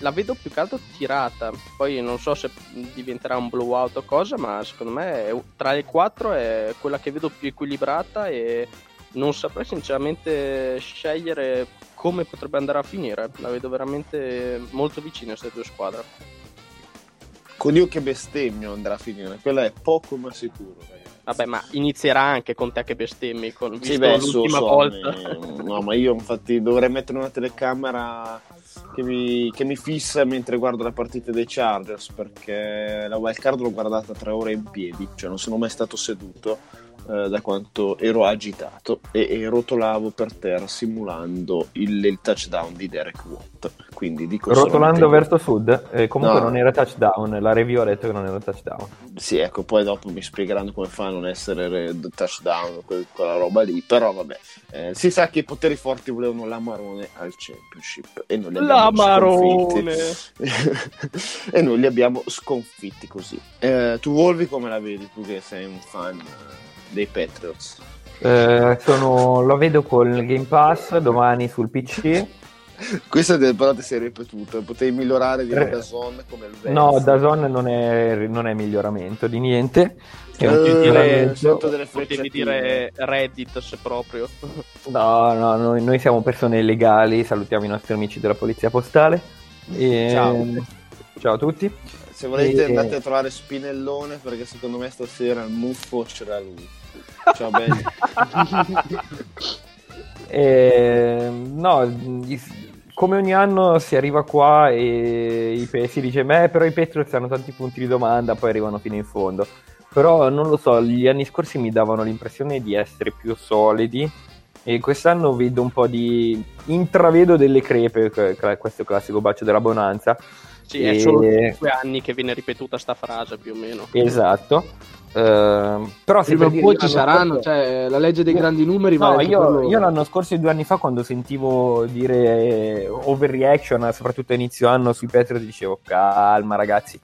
la vedo più che altro tirata. Poi non so se diventerà un blowout o cosa, ma secondo me è- tra le quattro è quella che vedo più equilibrata e non saprei sinceramente scegliere come potrebbe andare a finire. La vedo veramente molto vicina a queste due squadre. Con io che bestemmio andrà a finire. Quella è poco ma sicuro. ragazzi. Vabbè, ma inizierà anche con te che bestemmi, con, visto Sì, beh, so, l'ultima so, volta. me- no, ma io infatti dovrei mettere una telecamera che mi, che mi fissa mentre guardo la partita dei Chargers perché la wildcard l'ho guardata tre ore in piedi, cioè non sono mai stato seduto eh, da quanto ero agitato e, e rotolavo per terra simulando il, il touchdown di Derek Watt. Quindi dico Rotolando solamente- verso sud, eh, comunque No. non era touchdown, la review ha detto che non era touchdown. Sì, ecco, poi dopo mi spiegheranno come fa a non essere re- touchdown, que- quella roba lì. Però vabbè, eh, si sa che i poteri forti volevano l'Amarone al Championship e noi li abbiamo sconfitti. <laughs> e noi li abbiamo sconfitti così. Eh, tu Volvi come la vedi? Tu che sei un fan eh, dei Patriots. Eh, sono- lo vedo col Game Pass domani sul PC. <laughs> Questa de- però ti sei ripetuto, potevi migliorare di Re- Dazon come il Vez. No, Dazon non è, non è miglioramento di niente. È un Eh, miglioramento. sotto delle Potevi dire Reddit se proprio. <laughs> No, no, noi, noi siamo persone legali, salutiamo i nostri amici della polizia postale. E- Ciao. Ciao a tutti. Se volete E- andate a trovare Spinellone perché secondo me stasera il muffo c'era lui. Ciao belli. <laughs> E, no, come ogni anno si arriva qua e i pe- si dice, beh, però i Patriots hanno tanti punti di domanda, poi arrivano fino in fondo. Però non lo so, gli anni scorsi mi davano l'impressione di essere più solidi e quest'anno vedo un po' di intravedo delle crepe, que- que- questo classico bacio della bonanza. Sì, è E- solo due anni che viene ripetuta sta frase più o meno. Esatto. Ehm, però Prima o poi io ci saranno, scorso- cioè la legge dei grandi numeri No, vale io, io l'anno scorso e due anni fa quando sentivo dire overreaction, soprattutto a inizio anno sui Patriots, dicevo calma ragazzi.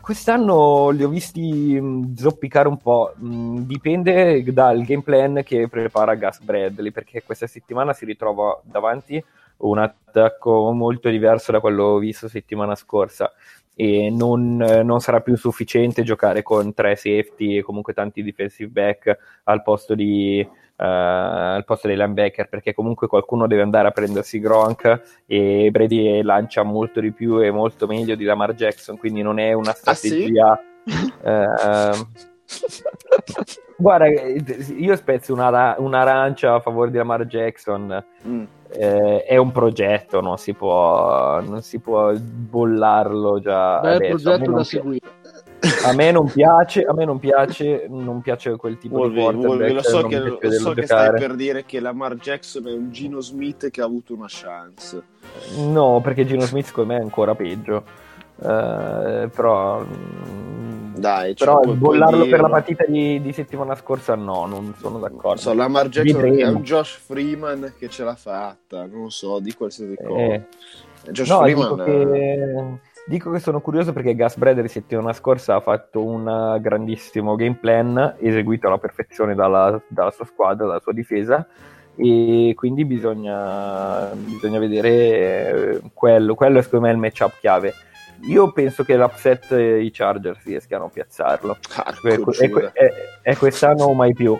Quest'anno li ho visti zoppicare un po', dipende dal game plan che prepara Gus Bradley, perché questa settimana si ritrova davanti un attacco molto diverso da quello visto settimana scorsa e non, eh, non sarà più sufficiente giocare con tre safety e comunque tanti defensive back al posto, di, eh, al posto dei linebacker perché comunque qualcuno deve andare a prendersi Gronk e Brady lancia molto di più e molto meglio di Lamar Jackson quindi non è una Ah, sì? strategia <laughs> eh, guarda io spezzo una, un'arancia a favore di Lamar Jackson Mm. Eh, è un progetto non si può non si può bollarlo già Bel adesso. A me progetto non da pi- seguire. a me non piace, a me non piace, non piace quel tipo Volvi, di quarterback. Lo so, che, lo so che stai per dire che Lamar Jackson è un Gino Smith che ha avuto una chance. No, perché Gino Smith secondo me è ancora peggio. Eh, però mm, Dai, però bollarlo per la partita di, di settimana scorsa no, non sono d'accordo. So, Lamar Jackson è un Josh Freeman che ce l'ha fatta, non so, di qualsiasi cosa. Eh, Josh no, Freeman dico eh, che, dico che sono curioso perché Gus Bradley settimana scorsa ha fatto un grandissimo game plan eseguito alla perfezione dalla, dalla sua squadra, dalla sua difesa e quindi bisogna, bisogna vedere eh, quello, quello è secondo me il matchup chiave. Io penso che l'upset eh, i Chargers riescano a piazzarlo. È quest'anno o mai più.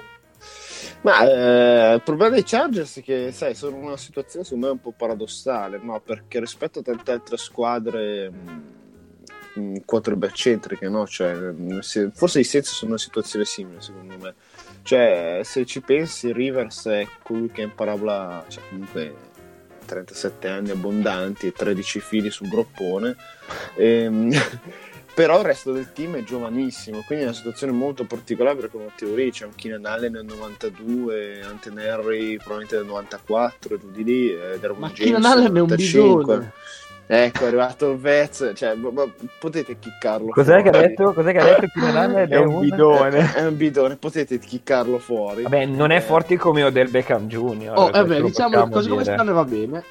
Ma eh, il problema dei Chargers è che, sai, sono in una situazione secondo me un po' paradossale, no? Perché rispetto a tante altre squadre mh, mh, quarterback centriche, no? Cioè, se- forse i Saints sono in una situazione simile, secondo me. Cioè, se ci pensi, Rivers è colui che in parabola, cioè, comunque 37 anni abbondanti e 13 fili sul groppone. Ehm, <laughs> però il resto del team è giovanissimo, quindi è una situazione molto particolare per come teoria c'è un Keenan Allen nel 92, Anten Henry probabilmente nel 94, giù di lì, eh, Derwin James Keenan Allen è un 95. Ecco, è arrivato il Vez, cioè, ma- ma potete chiccarlo Cos'è che ha fuori. detto? Cos'è che ha detto Allen? <laughs> È un bidone. <laughs> È un bidone, potete chiccarlo fuori. Vabbè, non è Eh, forte come Odell Beckham Jr. Oh, questo vabbè, diciamo cose come stanno e va bene.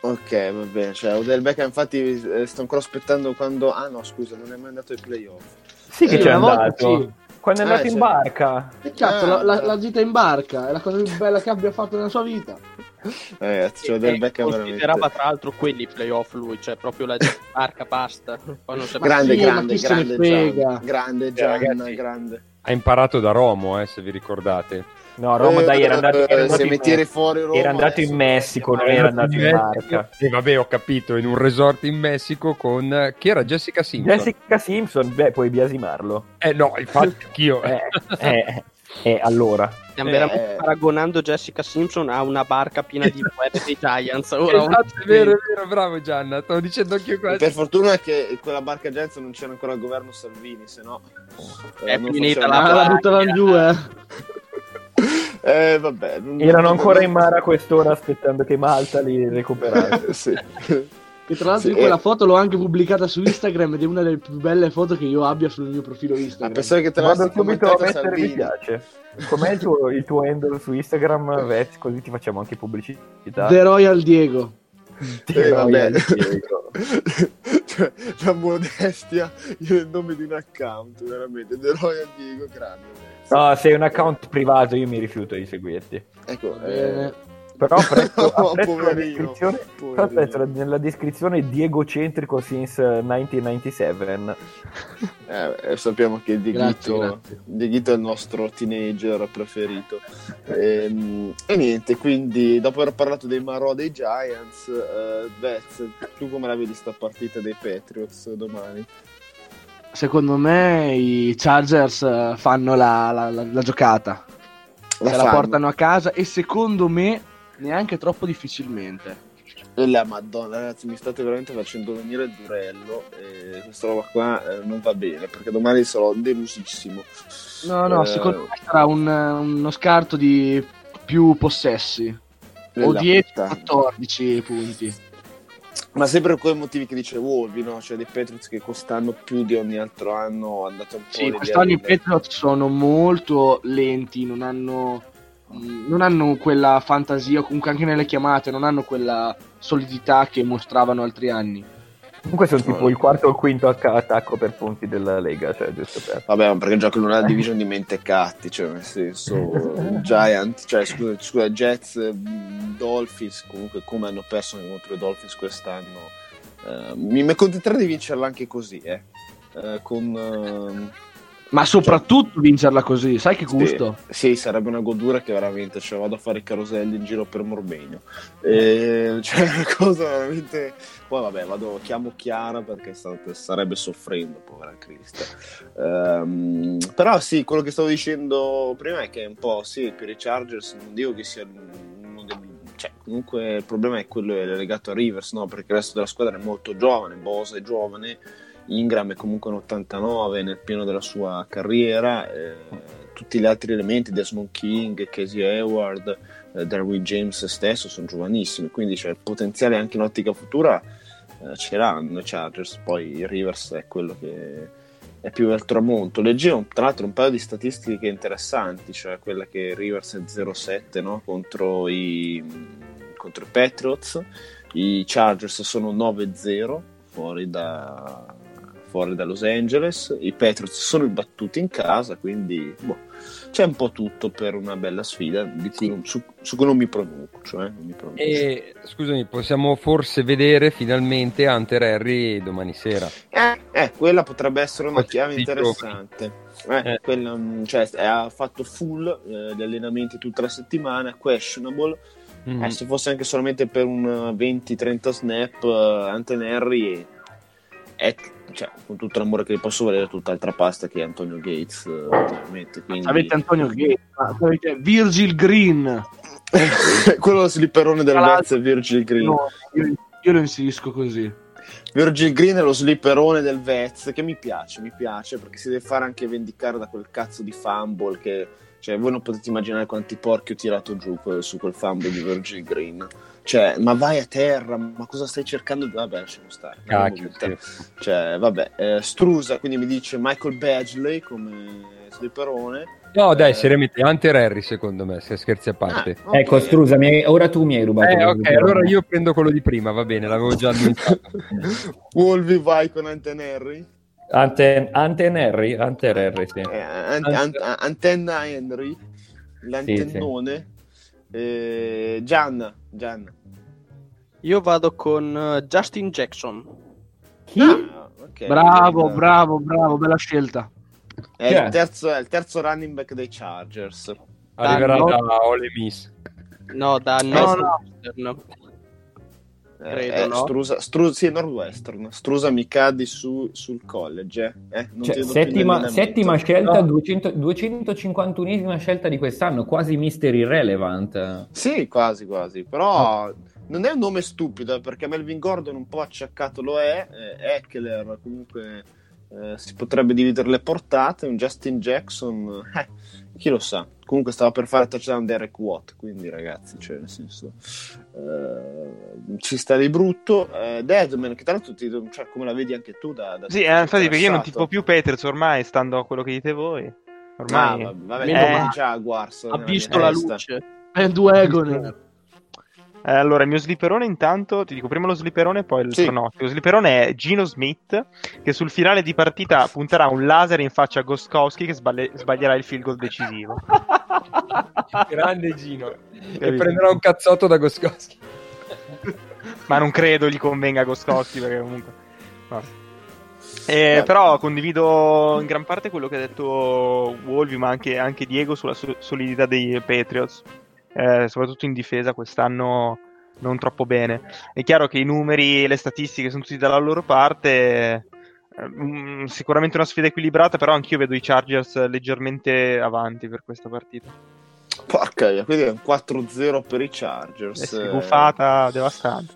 Ok, va bene, cioè Odell Beckham infatti eh, sto ancora aspettando quando... Ah no, scusa, non è mai andato ai playoff. Sì che Sì, c'è una volta andato. sì. Quando è Eh, andato in sì. barca. E cazzo, Ah, la, la- la gita in barca è la cosa più bella che abbia fatto nella sua vita. Eh, Ragazzi, cioè Odell E Beckham considerava veramente... tra l'altro quelli playoff lui, cioè proprio la barca basta. Poi non sapeva Grande, sì, grande, grande? Gian, grande Gian, ragazzi. grande. Ha imparato da Romo, eh, se vi ricordate. No, Roma, dai, era andato, era Eh, andato in Roma, Era andato in Messico, non era andato in barca. E vabbè, ho capito, in un resort in Messico con... eh, Chi era Jessica Simpson? Jessica Simpson, beh, puoi biasimarlo. Eh no, infatti <laughs> anch'io. Eh, eh, eh, allora. Stiamo Eh. veramente paragonando Jessica Simpson a una barca piena di <laughs> web dei Giants. Ora Esatto, è vero, è vero, bravo Gianna, stavo dicendo anche io E questo. Per fortuna che quella barca Gens non c'era ancora il governo Salvini, se no... eh, È non finita la Ah, la barca. buttano giù, <laughs> eh. Eh, vabbè. non- Erano ancora in mare a qu'ora aspettando che Malta li recuperasse. <laughs> sì. Che tra l'altro Sì, io quella eh. foto l'ho anche pubblicata su Instagram ed è una delle più belle foto che io abbia sul mio profilo Ah, Instagram. pensavo che te l'avessi subito a mettere mi Salvini. piace. Com'è il tuo, il tuo handle su Instagram, Vez? Così ti facciamo anche pubblicità. The Royal Diego. Eh, vabbè. Diego. <laughs> cioè, la modestia il nome di un account, veramente. The Royal Diego, grande. No, sei un account privato, io mi rifiuto di seguirti. Ecco, eh, Però apprezzo, <laughs> Oh, apprezzo la poverino, però apprezzo la- nella descrizione Diegocentrico since 1997. eh, eh, sappiamo che Dieghito. Dieghito è il nostro teenager preferito. Ehm, E, niente, quindi dopo aver parlato dei Marò dei Giants, eh, Vez, tu come la vedi sta partita dei Patriots domani? Secondo me i Chargers eh, fanno la, la- la- la giocata. La la portano a casa e secondo me neanche troppo difficilmente. La madonna, ragazzi, mi state veramente facendo venire il durello. E questa roba qua eh, non va bene perché domani sarò delusissimo. No, no, Eh, secondo me sarà un- uno scarto di più possessi. O Nella 10-14 punti. Ma sempre per quei motivi che dice Wolvi, no? Cioè dei Patriots che quest'anno più di ogni altro anno andate un po' Sì, quest'anno i. Patriots sono molto lenti, non hanno, non hanno quella fantasia, o comunque anche nelle chiamate, non hanno quella solidità che mostravano altri anni. Comunque sono tipo il quarto o il quinto acc- attacco per punti della Lega, cioè giusto per... Vabbè, ma perché giocano nella division di mentecatti, cioè nel senso <laughs> Giant, cioè scusa, scusa Jets, mh, Dolphins, comunque come hanno perso contro i Dolphins quest'anno. eh, mi mi accontenterei di vincerla anche così, eh. Eh, con ehm, Ma soprattutto vincerla così, sai che gusto? Sì, sì, sarebbe una godura che veramente cioè, vado a fare i caroselli in giro per Morbegno. E, <laughs> cioè, una cosa veramente. Poi vabbè, vado, chiamo Chiara perché sta- sarebbe soffrendo, povera Crista. Ehm, però sì, quello che stavo dicendo prima è che un po' sì, per i Chargers non dico che sia uno dei. Cioè, comunque il problema è quello legato a Rivers, no? Perché il resto della squadra è molto giovane, Bosa è giovane, Ingram è comunque un 89 nel pieno della sua carriera, eh, tutti gli altri elementi, Desmond King, Casey Hayward, eh, Darwin James stesso sono giovanissimi, quindi c'è il potenziale anche in ottica futura eh, ce l'hanno i Chargers, poi Rivers è quello che è più al tramonto. Leggevo tra l'altro un paio di statistiche interessanti, cioè quella che Rivers è 0-7 no? contro, i, contro i Patriots, i Chargers sono 9-0 fuori da, fuori da Los Angeles. I Patriots sono imbattuti in casa, quindi boh, c'è un po' tutto per una bella sfida cui non- su, su cui non mi pronuncio. eh, mi pronuncio. E scusami, possiamo forse vedere finalmente Hunter Harry domani sera. Eh, eh, quella potrebbe essere una chiave interessante. Eh, Eh. quella, mm, cioè, ha fatto full eh, gli allenamenti tutta la settimana, questionable. Mhm. Eh, se fosse anche solamente per un eh, 20-30 snap, uh, Anton Henry è, cioè, con tutto l'amore che gli posso valere tutt'altra pasta che Antonio Gates. eh, ovviamente, quindi- Avete Antonio Gates, avete Virgil Green. <laughs> Quello lo slipperone del Vez, Virgil Green. No, io, io lo inserisco così. Virgil Green è lo slipperone del Vez che mi piace, mi piace perché si deve fare anche vendicare da quel cazzo di fumble che cioè voi non potete immaginare quanti porchi ho tirato giù que- su quel fumble di Virgil Green. Cioè, ma vai a terra, ma cosa stai cercando? Vabbè, lasciamo stare. Cacchio, sì. Cioè, vabbè, eh, Strusa, quindi mi dice Michael Badgley come slipperone. No, dai, Eh, seriamente, Hunter Harry secondo me, se scherzi a parte. ah, ok. Ecco, Strusa, mi hai- ora tu mi hai rubato. Eh, quello ok, allora io prendo quello di prima, va bene, l'avevo già annunciato. <laughs> Wolvi vai con Anten Henry. Ante, Anten Henry, Hunter Henry, sì. Eh, an- an- antenna Henry, l'antennone. Eh, Gian, Gian. Io vado con eh, Justin Jackson. Chi? Ah, ok. Bravo, Eh, bravo, bravo, bella scelta. È il, terzo, è il terzo running back dei Chargers. Arriverà no. da Ole Miss. No, da No, Northwestern. Eh, Credo, eh, no? Strusa, Stru- sì, Northwestern. Strusa mi cadi su, sul college. Eh? Eh, non Cioè, settima, settima scelta, No. 200 251esima scelta di quest'anno, quasi Mister Irrelevant. Sì, quasi, quasi. Però non è un nome stupido perché Melvin Gordon un po' acciaccato lo è. Eh, Eckler comunque eh, si potrebbe dividere le portate. Un Justin Jackson, eh, chi lo sa. Comunque stava per fare touchdown Derek Watt. Quindi, ragazzi, cioè, nel senso, eh, ci sta di brutto. Eh, Deadman, che tra l'altro, ti, cioè, come la vedi anche tu, da, da Sì, eh, infatti perché io non tipo più Peters ormai, stando a quello che dite voi. Ah, Ormai... vabbè, vabbè, male. Jaguars Ha visto la testa. luce. Bandwagon. Eh, allora, il mio slipperone intanto, ti dico prima lo slipperone e poi il Sì. pronostico. Lo slipperone è Gino Smith, che sul finale di partita punterà un laser in faccia a Goskowski che sballe- sbaglierà il field goal decisivo. <laughs> <laughs> Grande Gino. E prenderà un cazzotto da Goskowski. Ma non credo gli convenga Goskowski perché comunque... no. Eh, però condivido in gran parte quello che ha detto Wolvi, ma anche, anche Diego sulla so- solidità dei Patriots, Eh, soprattutto in difesa quest'anno non troppo bene. È chiaro che i numeri e le statistiche sono tutti dalla loro parte. Eh, mm, sicuramente una sfida equilibrata, però anch'io vedo i Chargers leggermente avanti per questa partita. Porca quindi è un 4-0 per i Chargers. Eh sì, Eh, buffata devastante.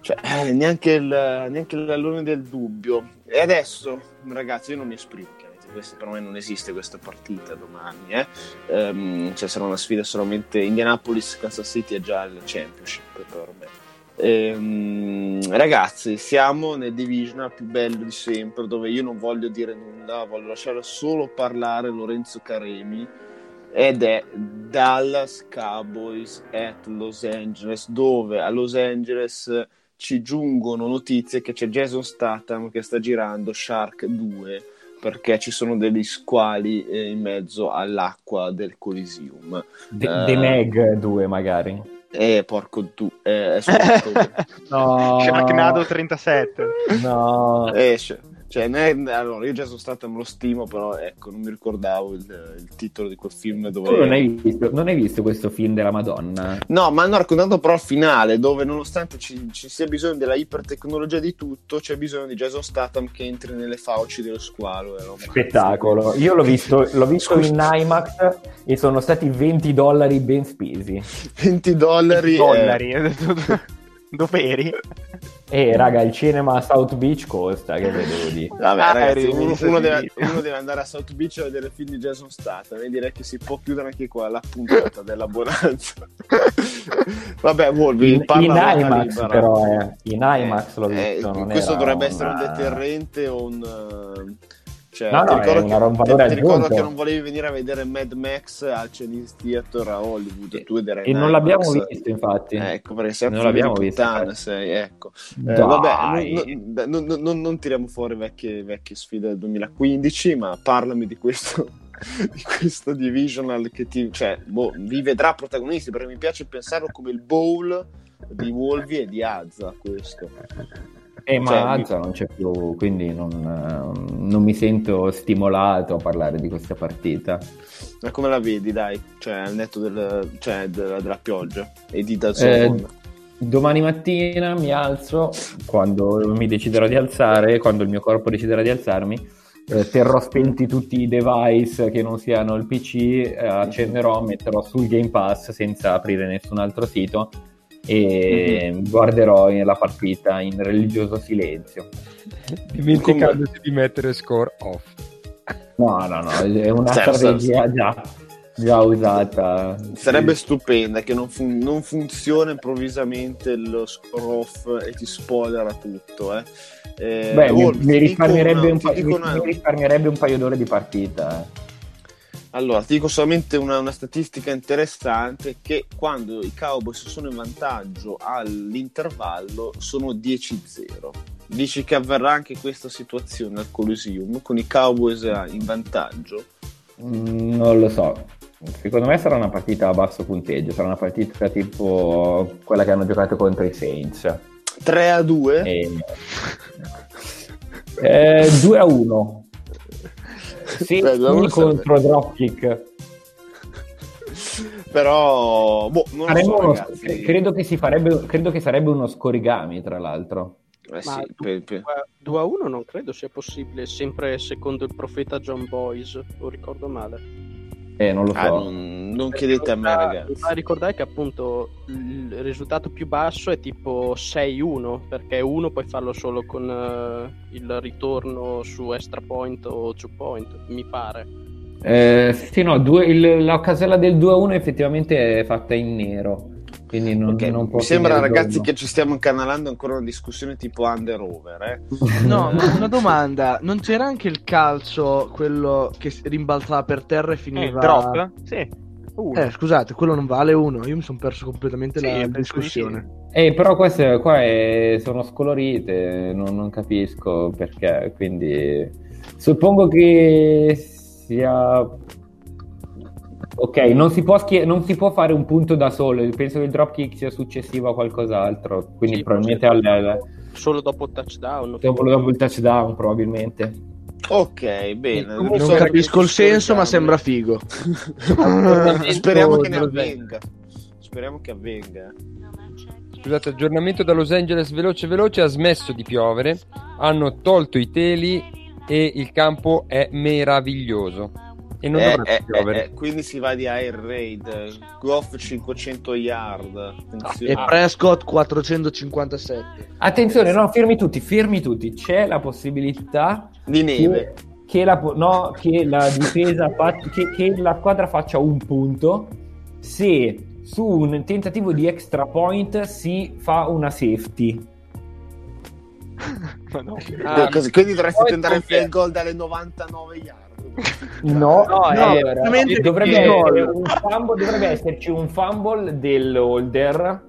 Cioè, eh, neanche, il, neanche l'allone del dubbio. E adesso, ragazzi, io non mi esprimo. Questo, per me non esiste questa partita domani. Eh. Ehm, cioè, sarà una sfida solamente Indianapolis, Kansas City è già il championship per me. Ehm, ragazzi, siamo nel divisional più bello di sempre, dove io non voglio dire nulla, voglio lasciare solo parlare Lorenzo Caremi ed è Dallas Cowboys at Los Angeles, dove a Los Angeles ci giungono notizie che c'è Jason Statham che sta girando Shark 2 perché ci sono degli squali eh, in mezzo all'acqua del Coliseum. De, Eh. The Meg 2 magari. E porco tu, eh, è. <laughs> No. Sharknado 37. No. esce. Cioè, ne- allora, io Jason Statham lo stimo, però ecco, non mi ricordavo il, il titolo di quel film dove... Tu non hai, visto, non hai visto questo film della Madonna? No, ma hanno raccontato però il finale, dove nonostante ci, ci sia bisogno della ipertecnologia di tutto, c'è bisogno di Jason Statham che entri nelle fauci dello squalo. e roba. Spettacolo. Io l'ho visto, l'ho visto in IMAX e sono stati 20 dollari ben spesi. 20 dollari. eh, dollari. <laughs> Dove eri? E raga, il cinema a South Beach costa, che vedevo di. Vabbè, Ah, ragazzi, uno, uno deve, uno deve andare a South Beach a vedere il film di Jason Statham e direi che si può chiudere anche qua la puntata <laughs> della bonanza. Vabbè, Wolvi, In, in IMAX libera. però, eh. In IMAX l'ho Eh, visto. non questo era dovrebbe un- essere un deterrente o un, eh, Cioè, No, ti no, ricordo, che, ti- ricordo che non volevi venire a vedere Mad Max al Chinese Theater a Hollywood e tu ed E non l'abbiamo visto, infatti. Ecco, perché sei Non l'abbiamo visto, infatti. sei, ecco. Eh, vabbè, non, non- non- non- non tiriamo fuori vecchie, vecchie sfide del 2015, ma parlami di questo, <laughs> di questo divisional che ti, cioè, boh, vi vedrà protagonisti, perché mi piace pensarlo come il bowl di Wolvi e di Azza, questo. Eh, ma Cioè, Azza non c'è più, quindi non, eh, non mi sento stimolato a parlare di questa partita. Ma come la vedi, dai? Cioè, al netto del, cioè, della, della pioggia e di Eh, Dazon. domani mattina mi alzo, quando mi deciderò di alzare, quando il mio corpo deciderà di alzarmi, eh, terrò spenti tutti i device che non siano il PC, eh, accenderò, metterò sul Game Pass senza aprire nessun altro sito e guarderò la partita in religioso silenzio. Dimenticandosi di mettere score off. No, no, no, è una Certo, strategia già, già usata. Sarebbe stupenda che non, fun- non funziona improvvisamente lo score off e ti spoilera tutto. Eh. Eh, Beh, mi, Wolf, mi dico risparmierebbe, una- un pa- mi- una- mi risparmierebbe un paio d'ore di partita. eh. Allora, ti dico solamente una, una statistica interessante che quando i Cowboys sono in vantaggio all'intervallo sono 10-0. Dici che avverrà anche questa situazione al Coliseum con i Cowboys in vantaggio? Mm, Non lo so. Secondo me sarà una partita a basso punteggio, sarà una partita tipo quella che hanno giocato contro i Saints. 3 a 2? E... Eh, <laughs> 2 a 1. Sì, Beh, contro Dropkick. Però, boh, non lo Faremo so, uno- credo, che si farebbe, credo che sarebbe uno scorigami, tra l'altro. Eh sì, Ma per- per- 2 a 1 non credo sia possibile, sempre secondo il profeta John Boyce, o ricordo male. Eh, non lo Ah, so. non, non chiedete a me, ragazzi. Ma ricordare che appunto il risultato più basso è tipo 6-1, perché uno puoi farlo solo con eh, il ritorno su extra point o two point, mi pare. Eh, sì, no, due- il- la casella del 2 a 1 effettivamente è fatta in nero. Quindi non, Ok, non può Mi sembra, ragazzi, che ci stiamo incanalando ancora una discussione tipo under-over. Eh? <laughs> No, ma una domanda, non c'era anche il calcio, quello che rimbalzava per terra e Eh, finiva... drop? Sì. Eh, scusate, quello non vale uno, io mi sono perso completamente Sì, la discussione. Eh, però queste qua è- sono scolorite, non, non capisco perché, quindi suppongo che sia... Ok, non si, può schie- non si può fare un punto da solo, penso che il dropkick sia successivo a qualcos'altro, quindi Sì, probabilmente al- al- Solo dopo il touchdown. dopo, dopo il touchdown probabilmente. Ok, bene. Non so capisco il senso, ma sembra figo. <laughs> Speriamo che ne avvenga. Speriamo che avvenga. Scusate, aggiornamento da Los Angeles veloce veloce, ha smesso di piovere, hanno tolto i teli e il campo è meraviglioso. E non Eh, dovrebbe eh, piovere. eh, quindi si va di air raid. Goff 500 yard. Attenzione. E Prescott 457. Attenzione, no, fermi tutti, fermi tutti, c'è la possibilità Di neve. che, che la, no, che la difesa fa- che, che la squadra faccia un punto se su un tentativo di extra point si fa una safety. <laughs> Ma no. Ah, quindi dovresti tentare il field goal dalle 99 yard. No, No, eh, veramente dovrebbe, fumble, dovrebbe esserci un fumble dell'holder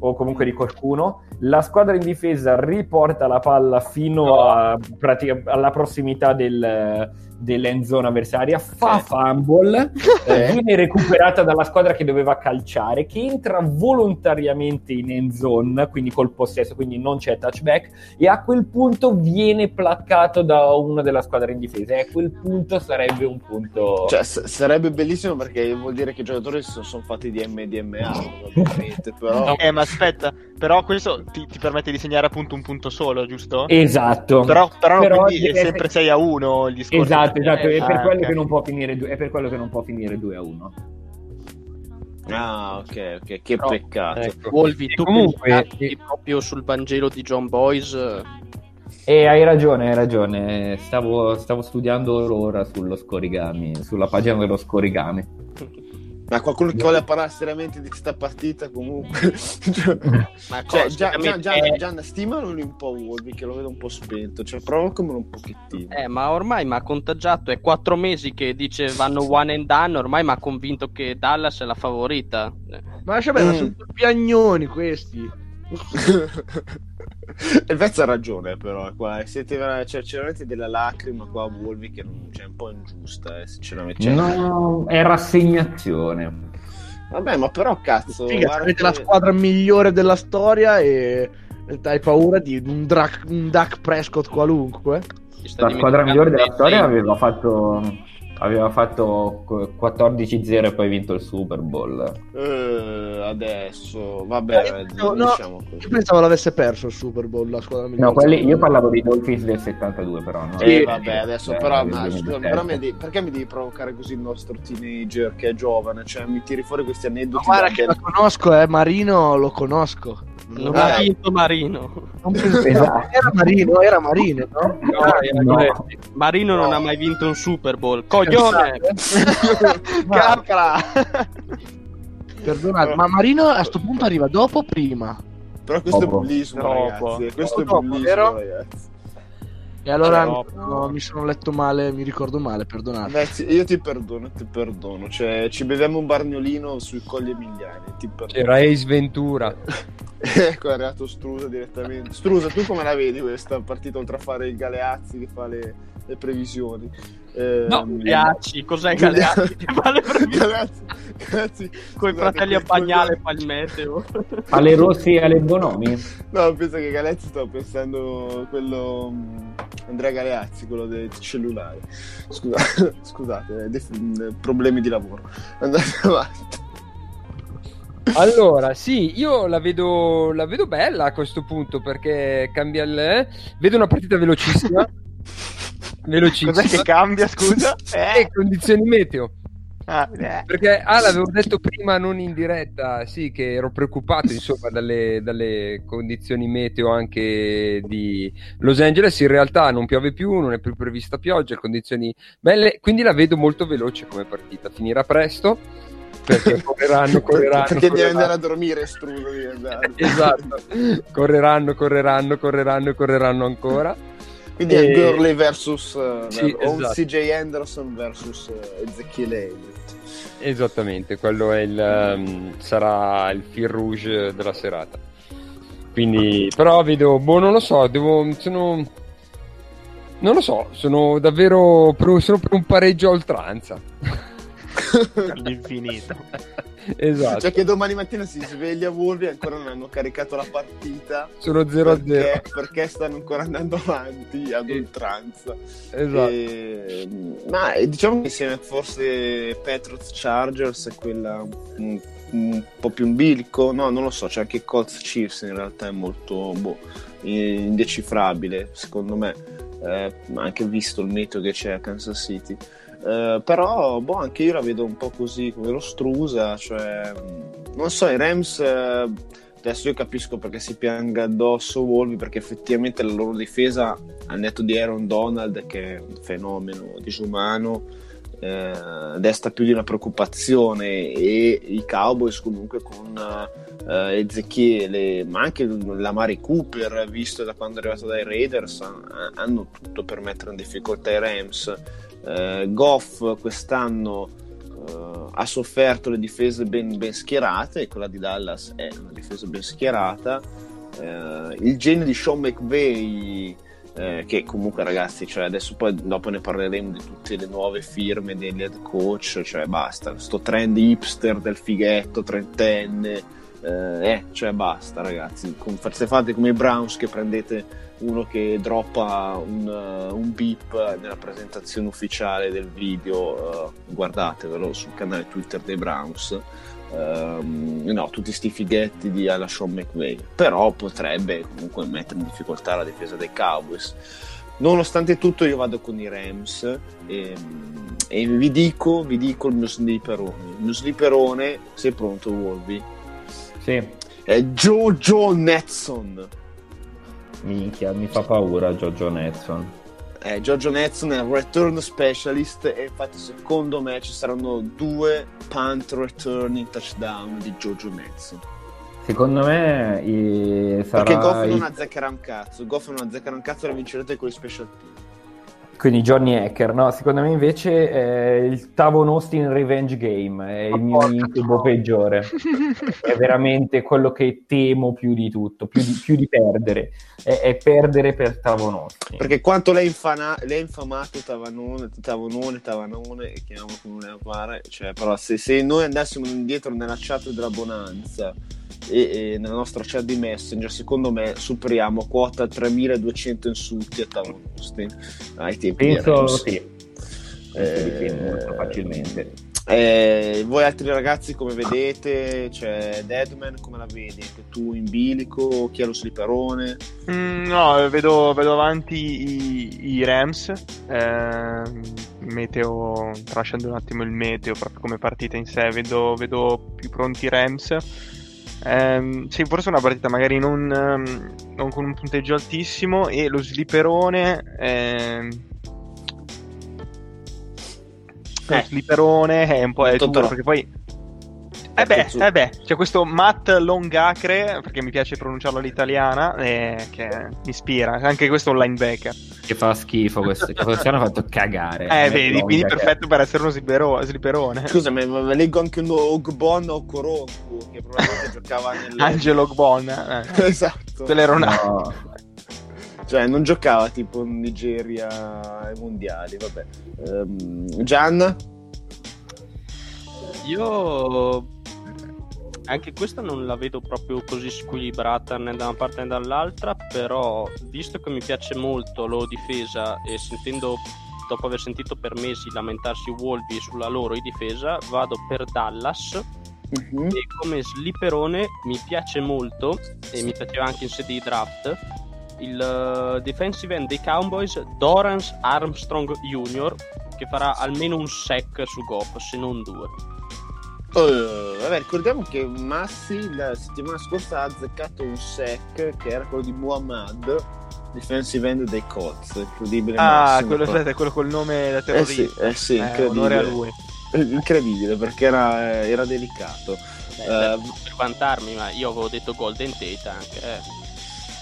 o comunque di qualcuno. La squadra in difesa riporta la palla fino a, pratica- alla prossimità del, dell'end zone avversaria, fa fumble, <laughs> eh, viene recuperata dalla squadra che doveva calciare, che entra volontariamente in end zone, quindi col possesso, quindi non c'è touchback, e a quel punto viene placcato da una della squadra in difesa. E a quel punto sarebbe un punto. Cioè, s- sarebbe bellissimo perché vuol dire che i giocatori si sono, sono fatti di MDMA, probabilmente, <laughs> però... Eh, ma aspetta, però questo ti, ti permette di segnare appunto un punto solo, giusto? Esatto. Però, però, Però quindi è sempre 6 a 1 il discorso. Esatto, esatto, è per, Ah, quello ok. che non può finire, due- è per quello che non può finire 2 a 1. Ah, ok, ok, che Però- peccato. Ecco. Wolvi, E tu comunque- pensassi proprio sul Vangelo di John Boyce. E hai ragione, hai ragione. Stavo, stavo studiando ora sullo scorigami, sulla pagina dello scorigami. <laughs> Ma qualcuno che vuole parlare seriamente di questa partita comunque. <laughs> cioè, Ma cioè, cosa, già, già, già, eh, già stimano un po' Wolvi che lo vedo un po' spento, cioè provocamelo un pochettino. eh, ma ormai mi ha contagiato, è quattro mesi che dice vanno one and done, ormai mi ha convinto che Dallas è la favorita. Ma lascia bene, Mm. sono piagnoni questi. Il Vezzo ha ragione, però. Qua. Siete vera- cioè, c'è veramente della lacrima qua a Wolvi che non, cioè, è un po' ingiusta, eh, sinceramente. Cioè, No, è rassegnazione. Vabbè, ma però cazzo. Figa, guarda avete la che- squadra migliore della storia e hai paura di un, Drac- un Duck Prescott qualunque. La squadra migliore della storia aveva fatto, aveva fatto qu- 14-0 e poi vinto il Super Bowl. Eh, adesso, vabbè, No, non no, diciamo così. Io pensavo l'avesse perso il Super Bowl, la squadra migliore. No, quelli, io parlavo dei Dolphins del 72 però. No? Eh, Sì. vabbè, adesso Eh, però, del ma, scusa, 2007. però mi devi- perché mi devi provocare così il nostro teenager che è giovane? Cioè, mi tiri fuori questi Ma aneddoti. guarda da che la conosco, eh, Marino lo conosco. Non Ah, ha vinto Marino. Non Esatto. Era Marino, era Marino, no? No. Marino non ha mai vinto un Super Bowl. Coglione! <laughs> Capra! Perdonate, ma Marino a sto punto arriva dopo o prima? Però questo Dopo. è bullismo, Dopo. ragazzi. Questo è Dopo, bullismo, vero? ragazzi. E allora No. no, mi sono letto male, mi ricordo male, perdonate. Ragazzi, io ti perdono, ti perdono. Cioè, ci beviamo un bargnolino sui colli emiliani. Ti perdono. C'era Ace Ventura. <laughs> ecco, è arrivato Strusa direttamente. Strusa, tu come la vedi questa partita oltre a fare il Galeazzi che fa le, le previsioni? Eh, No, Galeazzi, cos'è Galeazzi? Che fa le <laughs> previsioni? Galeazzi, Galeazzi, Coi scusate, fratelli a Bagnale fa il meteo. Alle Rossi e alle Bonomi? No, penso che Galeazzi stavo pensando quello mm, Andrea Galeazzi, quello del cellulare. Scusa, <laughs> scusate, eh, def- problemi di lavoro. Andate <laughs> avanti. Allora, sì, io la vedo, la vedo bella a questo punto perché cambia il... eh, Vedo una partita velocissima. <laughs> velocissima. Cos'è che cambia, scusa? Eh, condizioni meteo. Ah. Perché ah, l'avevo detto prima non in diretta, sì, che ero preoccupato insomma <laughs> dalle, dalle condizioni meteo anche di Los Angeles. In realtà non piove più, non è più prevista pioggia, condizioni belle, quindi la vedo molto veloce come partita. Finirà presto perché <laughs> correranno, correranno. Perché devi correranno. andare a dormire, devi andare. <laughs> Esatto, correranno, correranno, correranno, correranno ancora. Quindi E- è Gurley versus uh, Sì, esatto. CJ Anderson versus uh, Ezekiel Elliott. Esattamente, quello è il, ehm, sarà il fil rouge della serata. Quindi, però vedo, boh, non lo so, devo, sono, non lo so, sono davvero sono per un pareggio a oltranza. <laughs> <laughs> All'infinito. esatto, Cioè che domani mattina si sveglia Wolvi e ancora non hanno caricato la partita sono 0 a 0. perché, perché stanno ancora andando avanti ad oltranza. Esatto. E, ma eh, diciamo che insieme forse Patriots Chargers è quella un, un po' più in bilico, no, non lo so, c'è anche Colts Chiefs in realtà è molto boh, indecifrabile secondo me, eh, anche visto il meteo che c'è a Kansas City. Eh, però boh, anche io la vedo un po' così come lo Strusa, cioè mh, non so, i Rams eh, adesso io capisco perché si pianga addosso Wolvi perché effettivamente la loro difesa al netto di Aaron Donald che è un fenomeno disumano eh, desta più di una preoccupazione. E i Cowboys comunque con Ezechiele ma anche la Mari Cooper visto da quando è arrivato dai Raiders ha- hanno tutto per mettere in difficoltà i Rams eh, Goff quest'anno eh, ha sofferto le difese ben, ben schierate e quella di Dallas è una difesa ben schierata. Eh, il genio di Sean McVay eh, che comunque ragazzi cioè adesso poi dopo ne parleremo di tutte le nuove firme degli head coach cioè basta sto trend hipster del fighetto trentenne eh, eh, cioè basta ragazzi con, se fate come i Browns che prendete uno che droppa un, uh, un beep nella presentazione ufficiale del video uh, guardatevelo sul canale Twitter dei Browns Um, no, tutti sti fighetti di alla Sean McVay però potrebbe comunque mettere in difficoltà la difesa dei Cowboys. Nonostante tutto io vado con i Rams. E, e vi dico vi dico il mio slipperone. Il mio slipperone sei pronto Wolvi? Sì, è Jojo Netson minchia, mi fa paura Giorgio Netson. Eh, Giorgio Netson è il return specialist e infatti secondo me ci saranno due punt returning touchdown di Giorgio Netson. Secondo me i- sarà Perché Goff non azzeccherà un cazzo, Goff non azzeccherà un cazzo e vincerete con i special team. Quindi Johnny Hacker, no? Secondo me invece è il Tavon Austin Revenge Game, è il mio incubo peggiore. È veramente quello che temo più di tutto, più di, più di perdere. È, è perdere per Tavon Austin. Perché quanto lei, infana- lei è infamato Tavanone, Tavanone, Tavanone, e chiamiamo come ne pare, cioè, però se, se noi andassimo indietro nella chat della Bonanza e, e nella nostra chat di Messenger, secondo me superiamo quota 3200 insulti a Tavanone ai tempi Penso sì. Penso di sì, Eh, molto facilmente. Eh, voi altri ragazzi come vedete? C'è Deadman, come la vedi? Anche tu in bilico? Chi è lo sliperone? Mm, no, vedo, vedo avanti i, i Rams. ehm, meteo, tralasciando un attimo il meteo, proprio come partita in sé, vedo, vedo più pronti i Rams. Ehm, sì, forse una partita magari non, ehm, non con un punteggio altissimo. E lo sliperone. ehm, lo Eh. sliperone è un po' è duro perché poi. Eh beh, eh beh, c'è questo Matt Longacre, perché mi piace pronunciarlo all'italiana, eh, che mi ispira. Anche questo è un linebacker. che fa schifo questo. Cioè, quest'anno ha fatto cagare. Eh, vedi, quindi che- perfetto per essere uno slipero- sliperone. Scusami, ma ma leggo anche un Ogbon o Koronku che probabilmente <laughs> giocava nel... Angelo Gbon. Eh. esatto. Quello era una... No, Cioè, non giocava tipo in Nigeria ai mondiali, vabbè. Ehm, Gian? Io anche questa non la vedo proprio così squilibrata né da una parte né dall'altra, però visto che mi piace molto loro difesa e sentendo dopo aver sentito per mesi lamentarsi i Wolvi sulla loro difesa, vado per Dallas Mhm. e come slipperone mi piace molto e mi piaceva anche in sede di draft il eh, defensive end dei Cowboys Dorance Armstrong Jr. che farà almeno un sack su Goff, se non due. Eh, vabbè, ricordiamo che Massi la settimana scorsa ha azzeccato un sec che era quello di Muhammad, defensive end dei Colts. Incredibile. Ah, Massimo. quello, aspetta, quello col nome da Eh terrorista. sì, eh sì, Eh, incredibile. onore a lui. Eh, Incredibile perché era, era delicato. Beh, Eh, per vantarmi, ma io avevo detto Golden Tate anche. eh.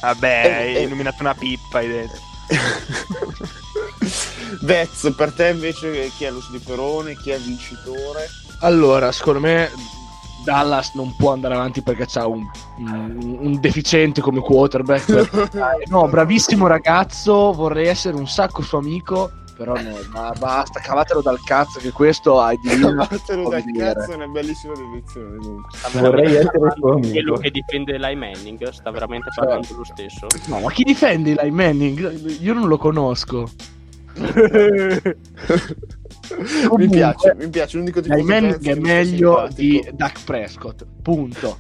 Vabbè, Eh, hai eh. illuminato una pippa, hai detto. <laughs> Vez, per te invece chi è lo sliperone, chi è il vincitore? Allora, secondo me Dallas non può andare avanti perché c'ha un, un- un deficiente come quarterback. <laughs> no, bravissimo ragazzo, vorrei essere un sacco suo amico, però no, ma basta, cavatelo dal cazzo che questo hai di Cavatelo dal dire. cazzo è una bellissima definizione. Vorrei essere suo amico. Quello che difende Eli Manning sta veramente parlando lo stesso. No, ma chi difende Eli Manning? Io non lo conosco. <laughs> mi piace, mi piace. L'unico tipo di pezzo è meglio di Dak Prescott, punto.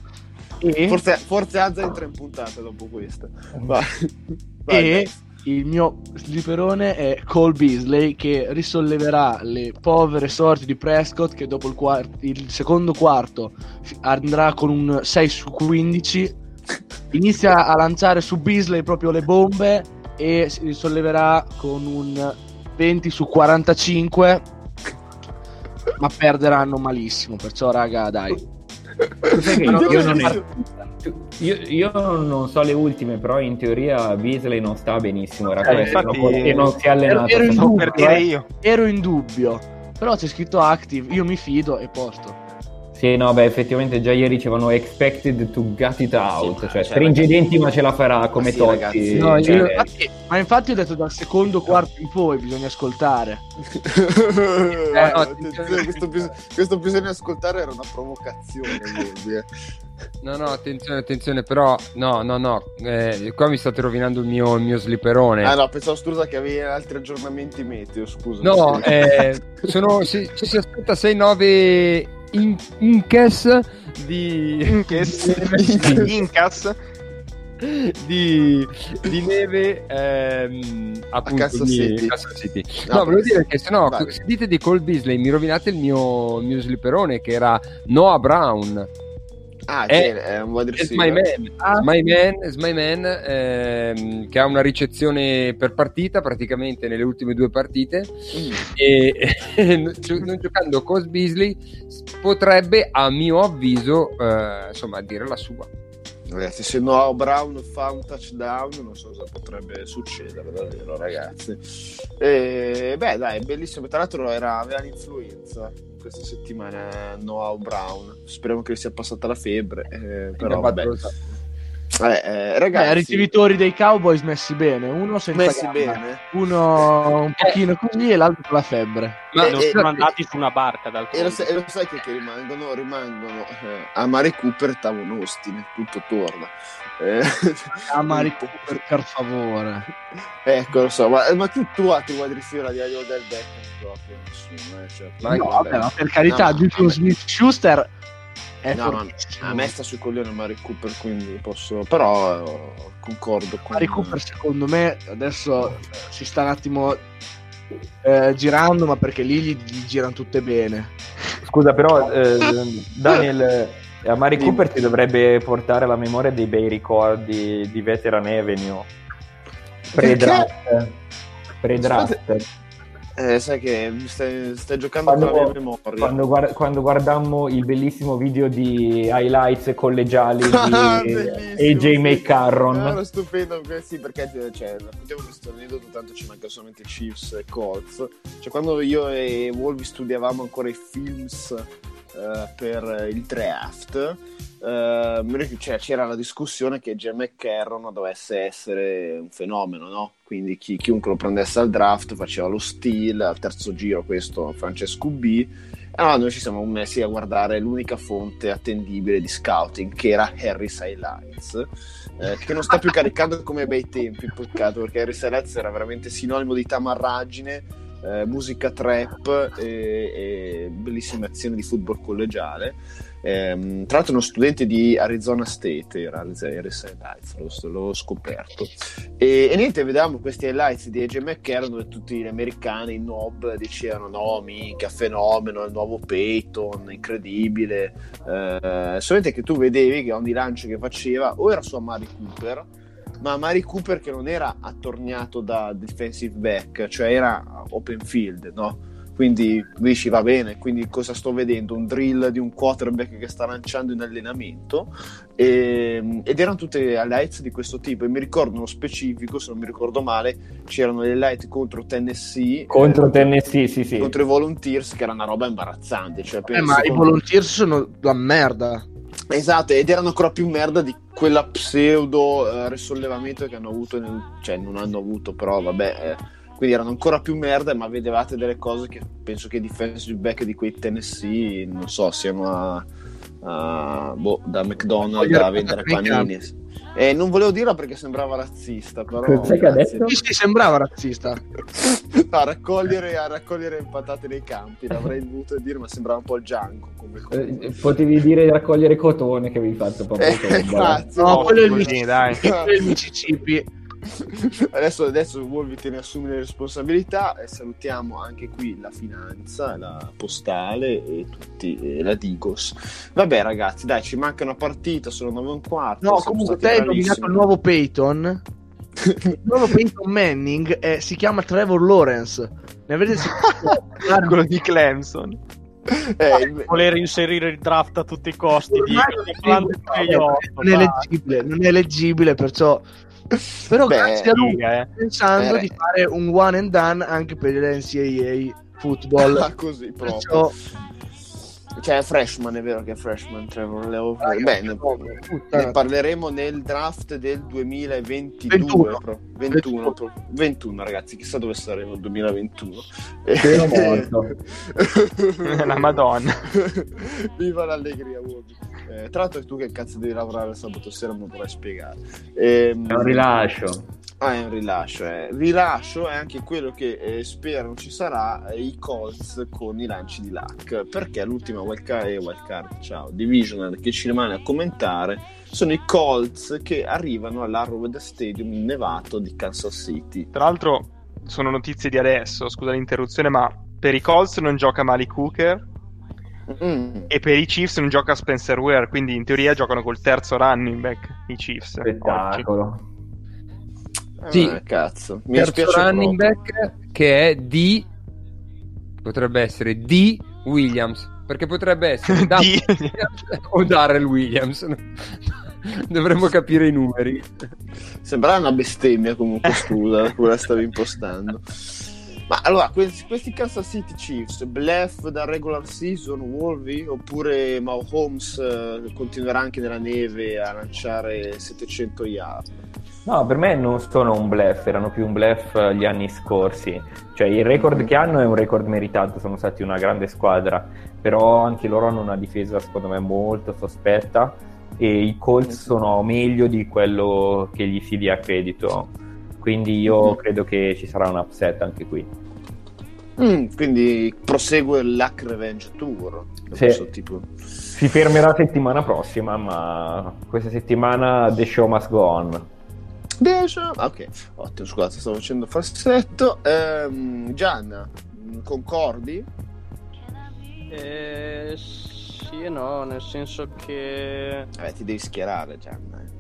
E, Forse, forse entra in puntata dopo questa. Vai. Vai, e Vez. il mio sliperone è Cole Beasley che risolleverà le povere sorti di Prescott che dopo il, quart- il secondo quarto andrà con un 6 su 15 inizia a lanciare su Beasley proprio le bombe e si risolleverà con un 20 su 45 ma perderanno malissimo perciò raga dai <laughs> io, non all'inizio. io, io non so le ultime, però in teoria Beasley non sta benissimo. Era Eh, infatti- e non si è allenato. Ero in Stavo dubbio, per dire io. ero in dubbio però c'è scritto active io mi fido e posto Sì, no, beh, effettivamente già ieri dicevano expected to gut it out, ma cioè cioè, stringe i denti ma ce la farà come sì, Totti. ragazzi, No, cioè, io- infatti- ma infatti ho detto dal secondo quarto in poi bisogna ascoltare. <laughs> Eh, no, questo, bis- questo bisogna ascoltare era una provocazione. quindi, eh. No, no, attenzione, attenzione, però, no, no, no, eh, qua mi state rovinando il mio, il mio slipperone. Ah no, pensavo scusa che avevi altri aggiornamenti meteo, scusa. No, Sì. eh, sono, si, ci si aspetta 6-9 in, Incas di, Incas. <laughs> di, Incas. di, di neve ehm, appunto Kansas di City. Kansas City. No, No, volevo dire che se no, se dite di Cole Beasley mi rovinate il mio, il mio slipperone che era Noah Brown. Ah, È- che è un wide It's receiver. my man, Ah. It's my man, It's my man, ehm, che ha una ricezione per partita praticamente nelle ultime due partite Mm. e <laughs> non gio- non giocando con Beasley potrebbe a mio avviso eh, insomma dire la sua Ragazzi, se Noah Brown fa un touchdown, non so cosa potrebbe succedere davvero, ragazzi. E, beh, dai, bellissimo. Tra l'altro era, aveva l'influenza questa settimana Noah Brown. Speriamo che sia passata la febbre. eh, però, vabbè. Eh, eh, Beh, ragazzi, ricevitori dei Cowboys messi bene, uno senza messi gamba, bene. uno un pochino così e l'altro con la febbre. Ma Eh, non eh, sono andati su una barca E lo, sai, e lo sai che, che rimangono, rimangono eh, a Mari Cooper e Tavon Austin, tutto torna. Eh, A Mari Cooper, per favore. ecco, lo so, ma, ma tu, tu wide receiver di Adio del Beckham proprio nessuno, eh, cioè, Ma no, vabbè. vabbè, ma per carità, No, Juju vabbè. Smith Schuster è No, ma a me sta sui coglioni Mari Cooper, quindi posso, però eh, concordo con Mari Cooper secondo me adesso eh, si sta un attimo eh, girando, ma perché lì gli, gli girano tutte bene. Scusa, però, eh, Daniel, eh, a Mari Dimmi. Cooper ti dovrebbe portare alla memoria dei bei ricordi di Veteran Avenue. Pre-draft. Pre-draft. Eh, sai che stai, stai giocando Quando- con la mia memoria. Quando, guard- quando guardammo il bellissimo video di highlights collegiali Ah, di. <laughs> AJ McCarron. Era stupendo, eh, sì, perché cioè, raccontiamo questo aneddoto, tanto ci manca solamente Chiefs e Colts. Cioè, quando io e Wolvi studiavamo ancora i films eh, per il draft, ricordo- cioè, c'era la discussione che Jim McCarron dovesse essere un fenomeno, no? Quindi chi- chiunque lo prendesse al draft faceva lo steal, al terzo giro questo Francesco B. Allora noi ci siamo messi a guardare l'unica fonte attendibile di scouting che era Harris Highlights eh, che non sta più <laughs> caricando come bei tempi peccato perché Harris Highlights era veramente sinonimo di tamarragine eh, musica trap e, e bellissime azioni di football collegiale Ehm, tra l'altro uno studente di Arizona State era Harris Highlights l'ho, l'ho scoperto e, e niente, vedevamo questi highlights di AJ McCarron dove tutti gli americani, i nob, dicevano no, minchia, fenomeno, il nuovo Peyton, incredibile. Eh, solamente che tu vedevi che ogni lancio che faceva o era su Amari Cooper, ma Amari Cooper che non era attorniato da defensive back, cioè era open field, no? Quindi dici va bene, quindi cosa sto vedendo? Un drill di un quarterback che sta lanciando in allenamento e- ed erano tutte highlights di questo tipo e mi ricordo uno specifico, se non mi ricordo male, c'erano le highlights contro Tennessee Contro eh, Tennessee, sì, sì. contro i Volunteers che era una roba imbarazzante cioè, Eh, ma i volunteers sono la merda. Esatto ed erano ancora più merda di quella pseudo eh, risollevamento che hanno avuto nel- cioè non hanno avuto però vabbè eh, quindi erano ancora più merda ma vedevate delle cose che penso che i defensive back di quei Tennessee non so siano a, a- boh, da McDonald's a vendere panini e non volevo dirla perché sembrava razzista però Cos'è che ha detto? Sì, sì, sembrava razzista. <laughs> No, a raccogliere, a raccogliere patate nei campi, l'avrei dovuto dire, ma sembrava un po' il Django come Eh, potevi dire raccogliere cotone che avevi fatto proprio. Eh, <laughs> grazie. No, quello è il Mississippi. dai. quello è il Mississippi. <laughs> Adesso, adesso Wolvi te ne assumi le responsabilità e salutiamo anche qui la finanza, la postale e tutti, e la Digos. Vabbè ragazzi, dai, ci manca una partita, sono 9 e un quarto. No, comunque te hai nominato il nuovo Peyton. <laughs> Il nuovo Peyton Manning è- si chiama Trevor Lawrence. Ne avete sentito? <laughs> quello di Clemson Eh, voler inserire il draft a tutti i costi di non non è leggibile, non è leggibile, perciò però Beh, grazie a lui eh. pensando Eh. di fare un one and done anche per l'NCAA football. <laughs> Così proprio. Perciò Cioè, è freshman, è vero che è freshman, Trevor Leo. Ah, Beh, ne, parleremo nel draft del 2022. 21. pro- 21, pro- 21, ragazzi, chissà dove saremo nel 2021. Spero <laughs> morto. <laughs> La Madonna. Viva l'allegria, Woody. Eh, tra l'altro tu che cazzo devi lavorare sabato sera me lo vorrei spiegare. Ehm, È un rilascio. Ah, è un rilascio. Eh. Rilascio è anche quello che eh, spero ci sarà eh, i Colts con i lanci di luck. Perché l'ultima wildcard, eh, wildcard ciao, divisional che ci rimane a commentare sono i Colts che arrivano all'Arrowhead Stadium nevato di Kansas City. Tra l'altro, sono notizie di adesso. Scusa l'interruzione, ma per i Colts non gioca Malik Hooker. Mm. E per i Chiefs non gioca Spencer Ware, quindi in teoria giocano col terzo running back i Chiefs. oggi. Spettacolo. Sì. Ah, cazzo. Mi terzo running proprio. back che è di potrebbe essere di Williams perché potrebbe essere <laughs> da Di- Williams o Darrell Williams <laughs> dovremmo capire i numeri Sembrava una bestemmia comunque, scusa, <laughs> come la stavi impostando. Ma allora, questi, questi Kansas City Chiefs, bluff da regular season, Wolvi, oppure Mahomes eh, continuerà anche nella neve a lanciare 700 yard? No, per me non sono un bluff, erano più un bluff gli anni scorsi. Cioè, il record che hanno è un record meritato, sono stati una grande squadra, però anche loro hanno una difesa secondo me molto sospetta e i Colts sono meglio di quello che gli si dia credito. Quindi io Mhm. credo che ci sarà un upset anche qui. Mm, quindi prosegue il Luck Revenge Tour. Sì. Questo tipo... Si fermerà settimana prossima, ma questa settimana the show must go on. Adesso- ah, ok, ottimo, scusate, stavo facendo falsetto. Ehm, Gianna, concordi? Eh, sì e no, nel senso che... Vabbè, ti devi schierare, Gianna. eh.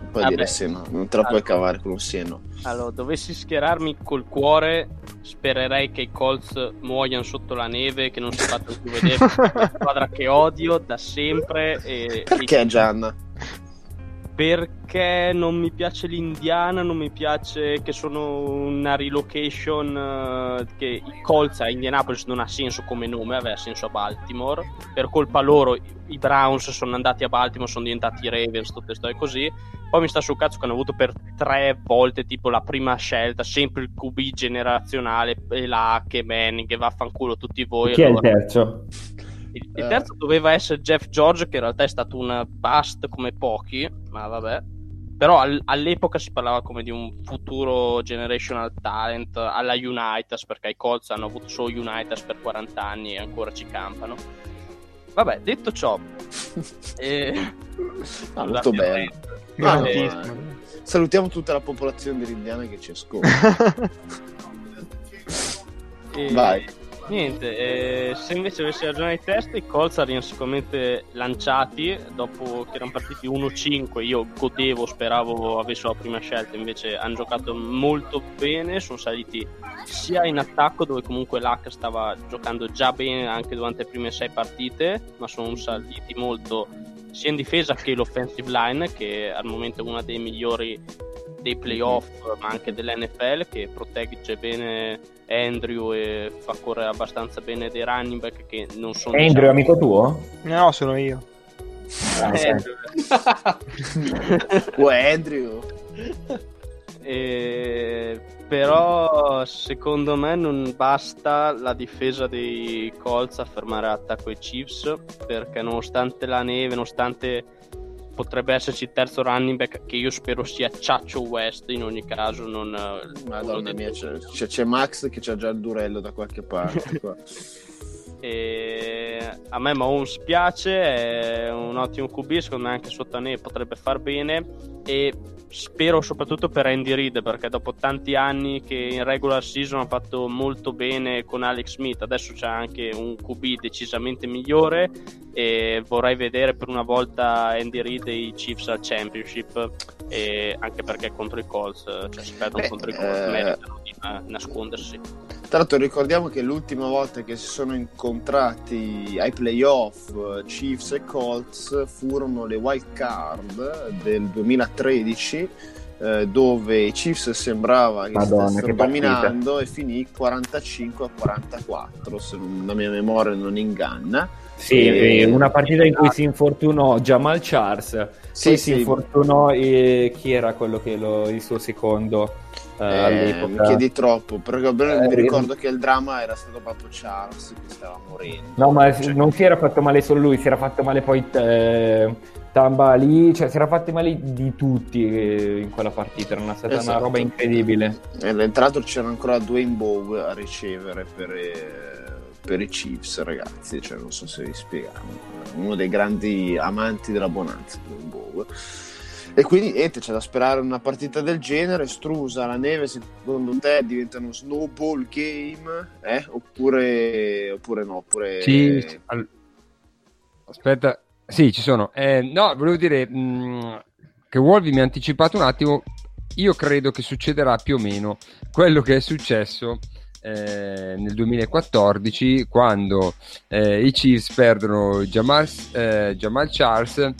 Non puoi Vabbè. dire sì, no, non te la puoi Allora. cavare con un sì e no. Allora, dovessi schierarmi col cuore, spererei che i Colts muoiano sotto la neve, che non si facciano più vedere, <laughs> è una squadra che odio da sempre. E, Perché Gianna? Perché non mi piace l'Indiana, non mi piace che sono una relocation eh, che i Colts a Indianapolis non ha senso come nome, aveva senso a Baltimore. Per colpa loro i- Browns sono andati a Baltimore, sono diventati i Ravens, tutte storie così. Poi mi sta sul cazzo che hanno avuto per tre volte tipo la prima scelta, sempre il QB generazionale, e che Manning, che vaffanculo tutti voi. Chi è il allora- terzo? Il, il terzo doveva essere Jeff George, che in realtà è stato un bust come pochi, ma vabbè. Però al- all'epoca si parlava come di un futuro generational talent alla Unitas, perché i Colts hanno avuto solo Unitas per 40 anni e ancora ci campano. Vabbè, detto ciò, <laughs> eh, Ah, molto bene. rant, Ah, no, eh, eh, Salutiamo tutta la popolazione dell'Indiana che ci ascolta. E <laughs> Vai. Niente, eh, se invece avessi ragione di testa, i Colts erano sicuramente lanciati dopo che erano partiti 1-5. Io godevo, speravo avessero la prima scelta. Invece hanno giocato molto bene. Sono saliti sia in attacco, dove comunque l'H stava giocando già bene anche durante le prime sei partite, ma sono saliti molto sia in difesa che l'offensive line, che al momento è una dei migliori dei playoff, ma anche dell'NFL, che protegge bene Andrew e fa correre abbastanza bene dei running back che non sono Andrew, diciamo, amico tuo? No, sono io. Ah. Uè, Andrew. E- però secondo me non basta la difesa dei Colts a fermare l'attacco ai Chiefs perché nonostante la neve, nonostante potrebbe esserci il terzo running back che io spero sia Ciaccio West in ogni caso non Madonna mia, c'è, c'è- c'è Max che c'ha già il durello da qualche <laughs> parte. E a me Mahomes piace, è un ottimo QB, secondo me anche neve potrebbe far bene. E spero soprattutto per Andy Reid perché dopo tanti anni che in regular season ha fatto molto bene con Alex Smith, adesso c'è anche un QB decisamente migliore. E vorrei vedere per una volta Andy Reid e i Chiefs al Championship e anche perché contro i Colts, cioè si perdono Beh, contro i Colts, eh, meritano di na- nascondersi. Tra l'altro ricordiamo che l'ultima volta che si sono incontrati ai playoff eh, Chiefs e Colts furono le wild card del 2013 eh, dove i Chiefs sembrava che Madonna, stessero che dominando e finì 45 a 44 se non- la mia memoria non inganna Sì, E- eh, una partita in cui si infortunò Jamal Charles, Sì, sì. si infortunò e chi era quello che lo, il suo secondo eh, Eh, mi chiedi troppo perché Eh, mi ricordo che il dramma era stato proprio Charles che stava morendo No, ma Cioè, non si era fatto male solo lui, si era fatto male poi eh, Tamba lì, cioè si era fatti male di tutti eh, in quella partita, era una stata una Esatto. roba incredibile. E tra l'altro c'era ancora Dwayne Bowe a ricevere per, eh, per i Chiefs, ragazzi. Cioè, non so se vi spiegavo. Uno dei grandi amanti della bonanza, Bowe. E quindi niente, c'è da sperare una partita del genere. Strusa, la neve, secondo te diventa uno snowball game? Eh? Oppure, oppure no? Oppure... Sì, al- Aspetta, sì, ci sono. Eh, no, volevo dire mh, che Wolvi mi ha anticipato un attimo. Io credo che succederà più o meno quello che è successo eh, nel 2014 quando eh, i Chiefs perdono Jamal, eh, Jamal Charles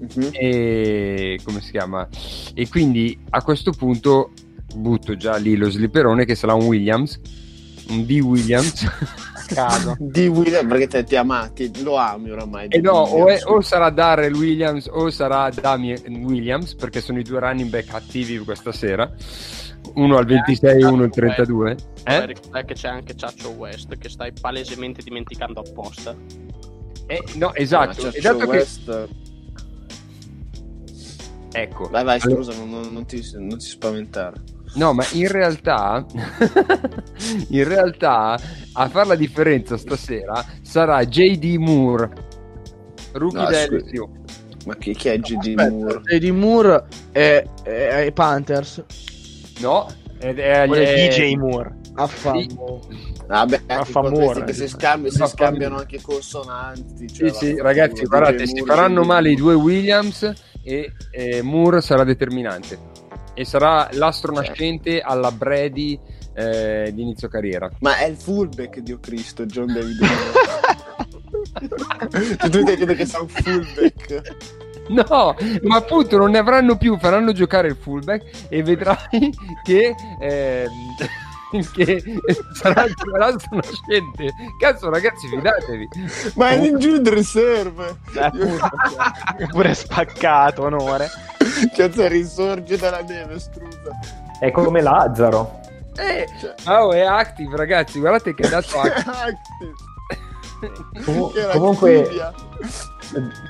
Mhm. e come si chiama? E quindi a questo punto butto già lì lo slipperone che sarà un Williams, un D Williams. <laughs> Caso. <laughs> Di William, perché te ti amati, lo ami oramai. E di no, o, è- Williams. o sarà Darrell Williams o sarà Damien Williams, perché sono i due running back attivi questa sera. Uno al 26 e uno al 32. Eh? Eh? Ricordare che c'è anche Ciaccio West che stai palesemente dimenticando apposta. Eh, no, esatto. Ciaccio E dato che- West- Ecco. Vai, vai, Allora- scusa, non, non- non ti, non ti spaventare. No, ma in realtà, <laughs> in realtà, a fare la differenza stasera sarà JD Moore, rookie No, da scusi. LSU. Ma chi, chi è GD Aspetta, Moore? JD Moore è, è, è Panthers. No, ed è, è DJ Moore. Vabbè, fa con questi Moore. che si, scambi- si scambiano anche consonanti. Sì, cioè, sì, va- ragazzi, guardate, si faranno male i due Williams e eh, Moore sarà determinante. E sarà l'astro nascente alla Brady eh, di inizio carriera. Ma è il fullback, Dio Cristo, John David. <laughs> Tu credi che sia un fullback? <laughs> No, ma appunto non ne avranno più, faranno giocare il fullback e vedrai <laughs> che, ehm, <laughs> che sarà l'astro nascente. Cazzo ragazzi, fidatevi. Ma è l'injured reserve. Pure spaccato, onore. Cazzo, risorge dalla neve, struzza. È come Lazzaro. Eh, Cioè- oh, è active ragazzi, guardate che è dato active. Active. Era comunque.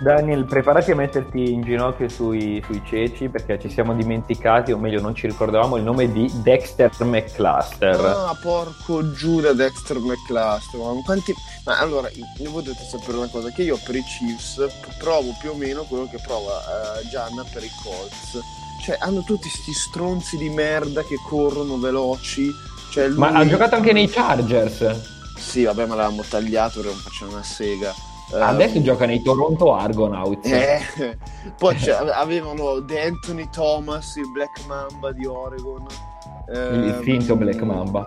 Daniel, preparati a metterti in ginocchio sui, sui ceci perché ci siamo dimenticati, o meglio, non ci ricordavamo il nome di Dexter McCluster. Ah, porco Giuda Dexter McCluster. Ma, quanti... ma allora, io dovete sapere una cosa: che io per i Chiefs provo più o meno quello che prova eh, Gianna per i Colts. Cioè, hanno tutti sti stronzi di merda che corrono veloci. Cioè, lui... Ma ha giocato anche nei Chargers. Sì, vabbè, ma l'avevamo tagliato perché non faceva una sega. Adesso Ehm, gioca nei Toronto Argonauts. Eh, <laughs> poi avevano The Anthony Thomas, il Black Mamba di Oregon. Il Ehm, finto Black Mamba.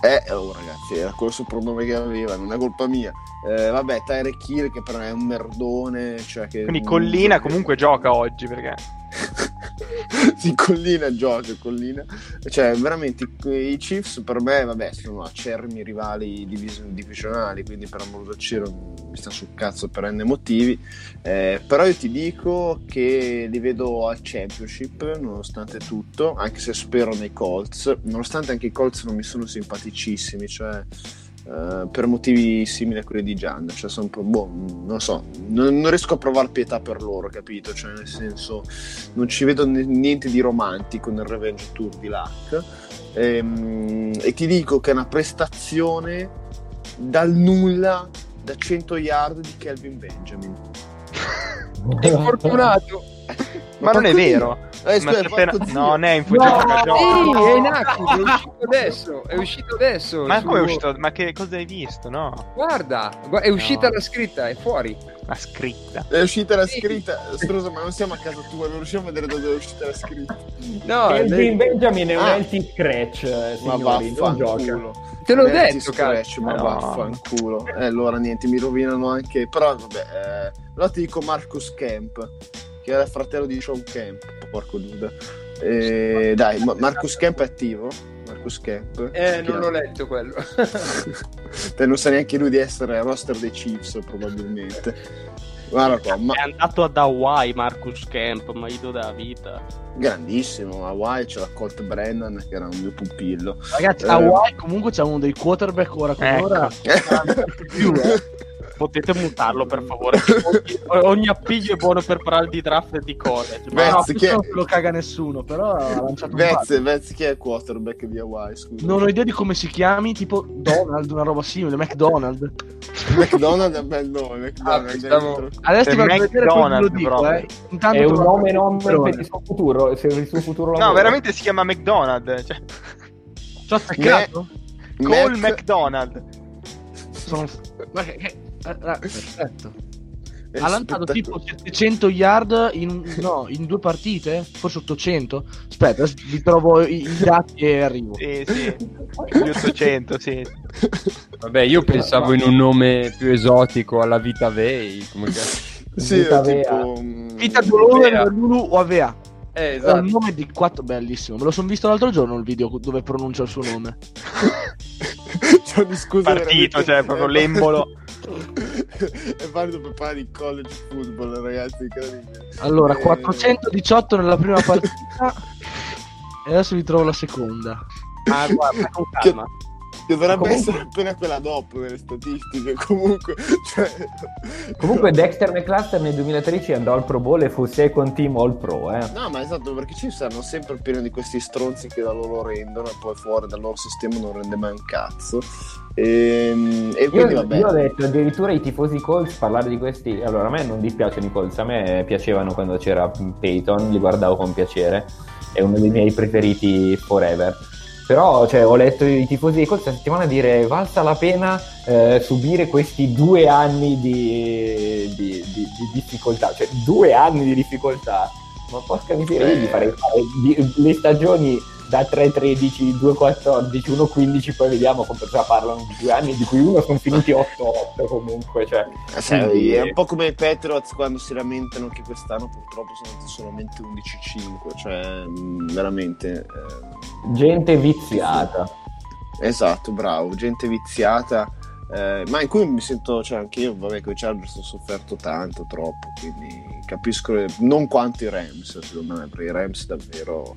Eh, oh ragazzi, era quello soprannome che aveva, non è colpa mia. Eh, vabbè, Tyreek Hill che però è un merdone, cioè che... Quindi Collina comunque gioca oggi perché <laughs> <laughs> sì, Collina gioca, Collina. Cioè, veramente, i, Chiefs per me, vabbè, sono acerrimi rivali divis- divisionali, quindi per amor del cielo mi sta sul cazzo per n motivi. Eh, però io ti dico che li vedo al championship, nonostante tutto, anche se spero nei Colts, nonostante anche i Colts non mi sono simpaticissimi, cioè... eh, per motivi simili a quelli di Gian, cioè sono un po' boh, non so, non, non riesco a provare pietà per loro, capito? Cioè, nel senso, non ci vedo niente di romantico nel Revenge Tour di Luck. Ehm, e ti dico che è una prestazione dal nulla da 100 yard di Kelvin Benjamin. <laughs> È infortunato. <laughs> Ma non è vero. Eh, scusa, appena-. No, non è in. Sì, è in active, è uscito adesso, è uscito adesso. Ma su- come è uscito? Ma che cosa hai visto? No, Guarda, gu- è uscita No. la scritta, è fuori. la scritta. È uscita la scritta, Strusa, ma non siamo a casa tua, non riusciamo a vedere da dove è uscita la scritta. No, lei- Benjamin è un Ah. healthy scratch, eh, Ma vaffanculo. te l'ho detto, scratch, ma No. vaffanculo. E allora niente, mi rovinano anche. Però vabbè, eh, allora ti dico Marcus Kemp, che era il fratello di Sean Kemp, porco Duda. Eh, dai, Ma- Marcus Kemp è attivo? Marcus Kemp? Eh, non l'ho letto quello. <laughs> Te non sa neanche lui di essere roster dei Chiefs, probabilmente. Guarda qua, ma È andato ad Hawaii Marcus Camp, ma io do da vita. grandissimo. Hawaii c'è la Colt Brennan, che era un mio pupillo. Ragazzi, Eh. Hawaii comunque c'è uno dei quarterback ora come Ecco. ora. <laughs> più, eh. Potete mutarlo per <laughs> favore. ogni, ogni appiglio è buono per parlare di draft e di college. Beh, Ma No, è? non lo caga nessuno, però ha lanciato un Vezz, palo. Vezz, chi è il quarterback di Hawaii? Scusa. Non ho idea di come si chiami, tipo Donald, una roba simile, McDonald. McDonald's è un bel nome. McDonald's Ah, dentro. Adesso È ti a vedere ve lo McDonald, dico, eh. Intanto È un nome nome Perone. per il suo futuro, se il suo futuro No, veramente si chiama McDonald. Cioè, Ci ho attaccato? Cole Mac- McDonald. Sono... Ma che... eh, eh, perfetto. È Ha lanciato tipo 700 yard in, no, in due partite, forse 800. Aspetta, vi trovo i, i dati e arrivo. Sì, sì. Gli 800, sì. Vabbè, io pensavo in un nome più esotico alla Vita Vei. Come cazzo. Sì, Vita tipo... Vita Dolore. Lulu o Avea. Eh, È esatto. un nome di quattro, bellissimo. Me lo sono visto l'altro giorno il video dove pronuncia il suo nome. <laughs> <laughs> Johnny, scusa, Partito, veramente- cioè, proprio l'embolo. <laughs> È valido per parlare di college football, ragazzi, incredibile. Allora, Eh, 418 nella prima <laughs> partita. e adesso vi trovo la seconda. Ah, guarda, con calma. Che dovrebbe Comunque- essere appena quella dopo nelle statistiche, comunque. Cioè... Comunque Dexter McCluster nel 2013 andò al Pro Bowl e fu second team All Pro, eh. No, ma esatto, perché ci saranno sempre pieni di questi stronzi che da loro rendono e poi fuori dal loro sistema non rende mai un cazzo. Ehm, E, Io, quindi vabbè. io ho detto addirittura i tifosi Colts parlare di questi. Allora, a me non dispiacciono i Colts, a me piacevano quando c'era Peyton, li guardavo con piacere, è uno dei miei preferiti forever. Però cioè, ho letto i tifosi dei Colts la settimana dire valsa la pena eh, subire questi due anni di, di- di- di difficoltà, cioè due anni di difficoltà. Ma porca miseria, io gli farei fare di- le stagioni da 3-13, 2-14, 1-15, poi vediamo cosa parlano di due anni, di cui uno sono finiti 8-8 comunque. Cioè, Eh, sai, quindi- è un po' come i Patriots quando si lamentano che quest'anno purtroppo sono andati solamente 11-5, cioè mh, veramente... eh, gente viziata. Esatto, bravo, gente viziata, eh, ma in cui mi sento, cioè anche io, vabbè, con i Chargers ho sofferto tanto, troppo, quindi capisco, non quanto i Rams, secondo me, perché i Rams davvero...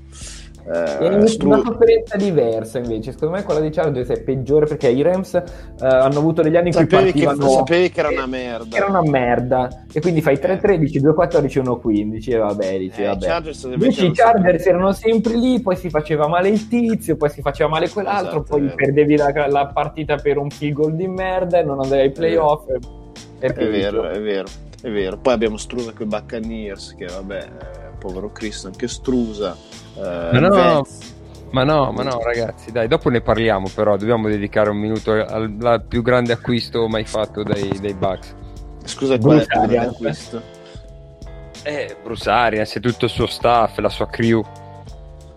È Eh, una stru- sofferenza diversa invece, secondo me quella di Chargers è peggiore perché i Rams eh, hanno avuto degli anni in cui sapevi, che, partivano sapevi che era una merda. era una merda e quindi fai 3-13, 2-14, 1-15 e vabbè, dici Eh, i vabbè. Chargers Invece i Chargers erano sempre lì, poi si faceva male il tizio, poi si faceva male quell'altro, Esatto, è poi perdevi la, la partita per un field goal di merda e non andavi ai playoff. e- e È peggio. vero, è vero, è vero. Poi abbiamo Strusa con i Buccaneers, che vabbè, eh, povero Cristo, anche Strusa. eh, Ma no, Vets. Ma no, ma no, ragazzi, dai, dopo ne parliamo, però dobbiamo dedicare un minuto al, al più grande acquisto mai fatto dai, dai Bucks. Scusa, qual è il grande Arians. acquisto? Eh, Bruce Arians e tutto il suo staff, la sua crew.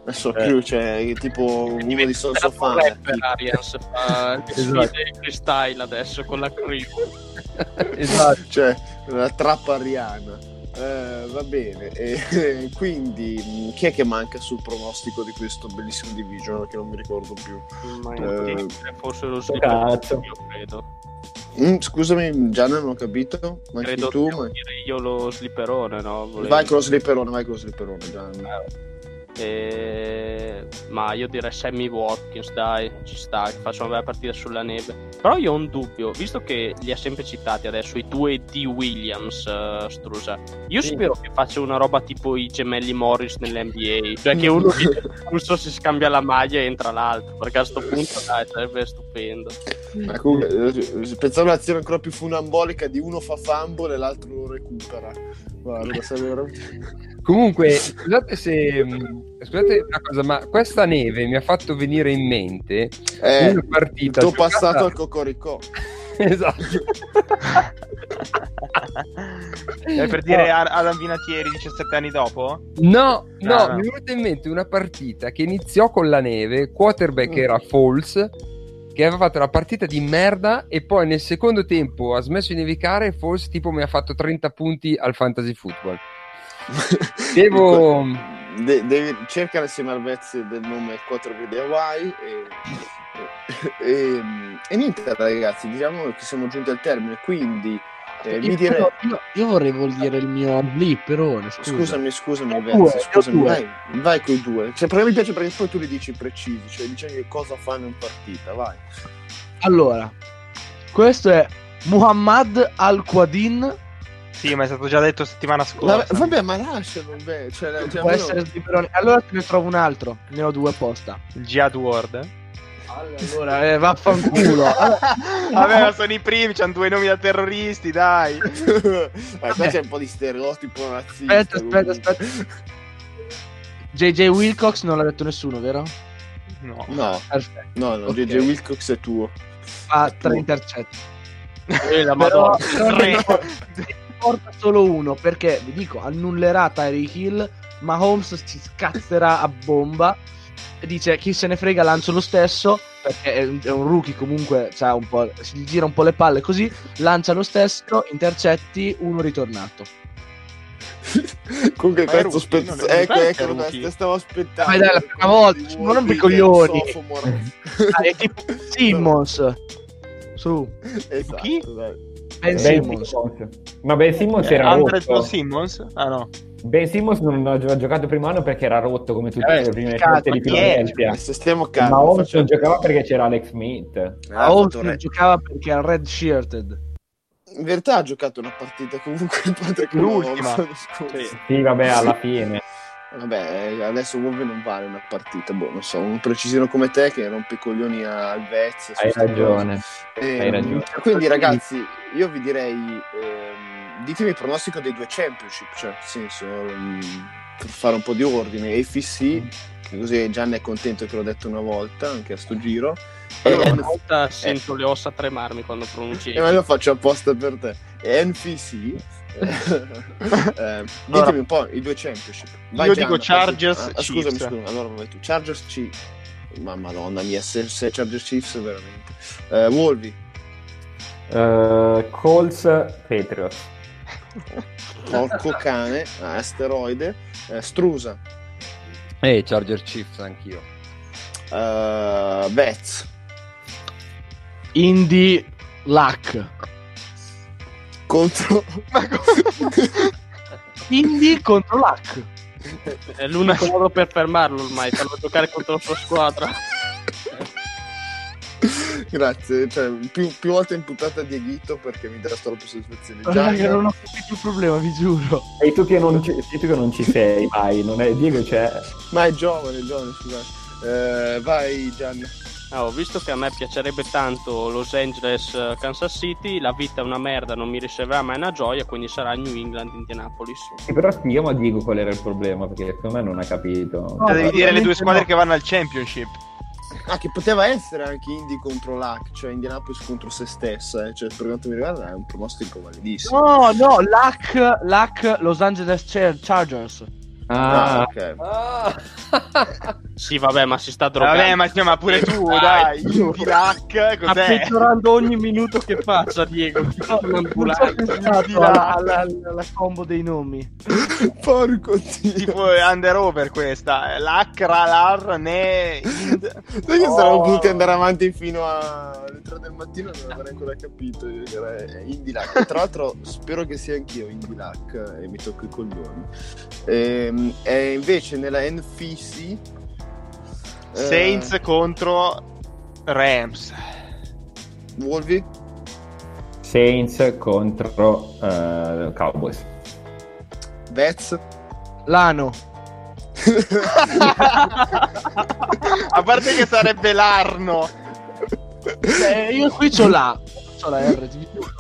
Adesso Eh. più, cioè, tipo uno di Sons of un Anarchy. rapper Arians fa le <laughs> Esatto. freestyle adesso con la crew. <laughs> esatto. cioè la trappa ariana. Eh, va bene, <laughs> e, quindi mh, chi è che manca sul pronostico di questo bellissimo division che non mi ricordo più? Ma Eh. forse lo Cazzo. io credo. Mm, scusami, già non ho capito. Manchi Credo tu? devo ma- io lo slipperone, no? Volevo- Vai con lo slipperone, vai con lo slipperone. Già. Eh, ma io direi Sammy Watkins, dai, ci sta, che faccia una bella partita sulla neve. Però io ho un dubbio, visto che li ha sempre citati adesso i due D. Williams, eh, Strusa. Io Sì. spero che faccia una roba tipo i gemelli Morris nell'NBA, cioè che uno <laughs> so si scambia la maglia e entra l'altro, perché a sto punto dai, sarebbe stupendo. Ma comunque, eh, pensavo all'azione ancora più funambolica di uno fa fumble e l'altro recupera. Guarda, sarebbe veramente- Comunque, scusate se. mh, Scusate una cosa, ma questa neve mi ha fatto venire in mente Eh, una il partita. tuo giocata- passato al Cocoricò. <laughs> esatto. È per dire a Adam Vinatieri 17 anni dopo? No, no, Ah, no. mi è venuta in mente una partita che iniziò con la neve, quarterback Mm. era Falls, che aveva fatto una partita di merda e poi nel secondo tempo ha smesso di nevicare e Falls tipo mi ha fatto 30 punti al fantasy football. <laughs> Devo... De- devi cercare insieme al Vezzi del nome 4V di Hawaii e, e, e niente ragazzi diciamo che siamo giunti al termine quindi eh, mi Io, direi io, io vorrei dire il mio slipperone. Scusa. scusami scusami ho scusami vai, vai con i due cioè, perché mi piace perché poi tu li dici precisi cioè diciamo che cosa fanno in partita vai Allora, questo è Muhammad Al-Quadin. Sì, ma è stato già detto settimana scorsa. vabbè, vabbè ma lascialo beh, cioè, cioè, Può almeno- essere slipperone. Allora te ne trovo un altro. Ne ho due apposta. Il Jihad Ward. Allora, eh, vaffanculo. <laughs> Vabbè, ma sono i primi, c'hanno due nomi da terroristi, dai. Ma qua c'è un po' di stereotipo razzista Aspetta, aspetta, comunque. aspetta. JJ Wilcox non l'ha detto nessuno, vero? No. no Perfetto. no no Ok. JJ Wilcox è tuo Ha tre intercetti. Eh, la Però, madonna. Tre. nel, importa solo uno, perché vi dico, annullerà Tyreek Hill, Mahomes si scazzerà a bomba dice chi se ne frega lancio lo stesso, perché è un, è un rookie comunque, c'ha un po', si gira un po' le palle così, lancia lo stesso, intercetti, uno ritornato. <laughs> Comunque questo rookie, non è- ecco, è ecco, rookie. te stavo aspettando Ma dai, la prima volta, ma non per coglioni. <laughs> Ah, è tipo <laughs> Simmons. Su, esatto, Chi? dai. Ben Ben Simmons. Simmons. Ma Ben Simmons Eh, era Andre rotto. Simmons? Ah no. Ben Simmons non aveva giocato il primo anno perché era rotto come tutte Eh, le prime scelte di? Philadelphia. Stiamo Ma calmi Holmes facciamo- non giocava perché c'era Alex Smith. Ah, fatto non giocava perché era red shirted. in verità ha giocato una partita comunque il padre con L'ultima. scorso. Sì, vabbè, alla fine. Vabbè, eh, adesso Wolve non vale una partita, boh, non so, un precisino come te che rompe i coglioni al Vez. Hai ragione. cose. Ehm, hai ragione. Quindi ragazzi, io vi direi, ehm, ditemi il pronostico dei due championship, cioè, nel senso, ehm, per fare un po' di ordine, AFC, che così Gianni è contento che l'ho detto una volta, anche a sto giro, Io una N- volta sento le ossa tremarmi quando pronunci. e me lo faccio apposta per te. NFC, <laughs> eh, ditemi un po' i due championship. Vai, Io Gian, dico. Chargers, Ah, scusami, Chiefs. scusa, allora vai tu. Chargers C. Ma madonna mia, se, se Chargers Chiefs veramente. Eh, Wolvi, Eh, Colts, Patriots. <laughs> porco cane, ah, asteroide, eh, Strusa, E Charger Chiefs anch'io. eh, Vez, Indy Luck. contro... <laughs> Indy contro Luck. È l'unico modo per fermarlo ormai, farlo giocare contro la sua squadra. Grazie, cioè, più, più volte imputata a Dieghito perché mi dà troppo soddisfazione. Che Gian, non ho capito il problema, vi giuro. E tu che non ci, tu che non ci sei mai, non è Diego c'è. Ma è giovane, è giovane, scusate. Eh, vai Gian. Ah, ho visto che a me piacerebbe tanto Los Angeles eh, Kansas City, la vita è una merda, non mi riserverà mai una gioia, quindi sarà New England Indianapolis. Sì, però spieghiamo a Diego qual era il problema, perché secondo me non ha capito. No, devi dire le due squadre no. che vanno al championship. Ah, che poteva essere anche Indy contro Luck, cioè Indianapolis contro se stessa, eh. cioè per quanto mi riguarda è un pronostico validissimo. No, no, Luck, Luck Los Angeles Char- Chargers. Ah, Ah, ok. Sì, vabbè, ma si sta drogando. Vabbè, ma, ma pure tu, dai. Sta cos'è? peggiorando ogni minuto che passa, Diego. <laughs> Non pensato alla, alla- alla combo dei nomi. Porco dio. Tipo under over questa. Luck, Ralar, Ne, Ind. Sai che Oh. saremmo potuti andare avanti fino alle 3 del mattino non avrei ancora capito. Era Indy Luck. E Tra l'altro spero che sia anch'io Indy Luck e mi tocco i coglioni. Ehm, E, invece nella NFC... eh, Saints contro Rams. Wolvi? Saints contro eh, Cowboys. Vez? Lano. <laughs> A parte che sarebbe l'Arno. Eh, io qui c'ho la. C'ho la R, ti giuro.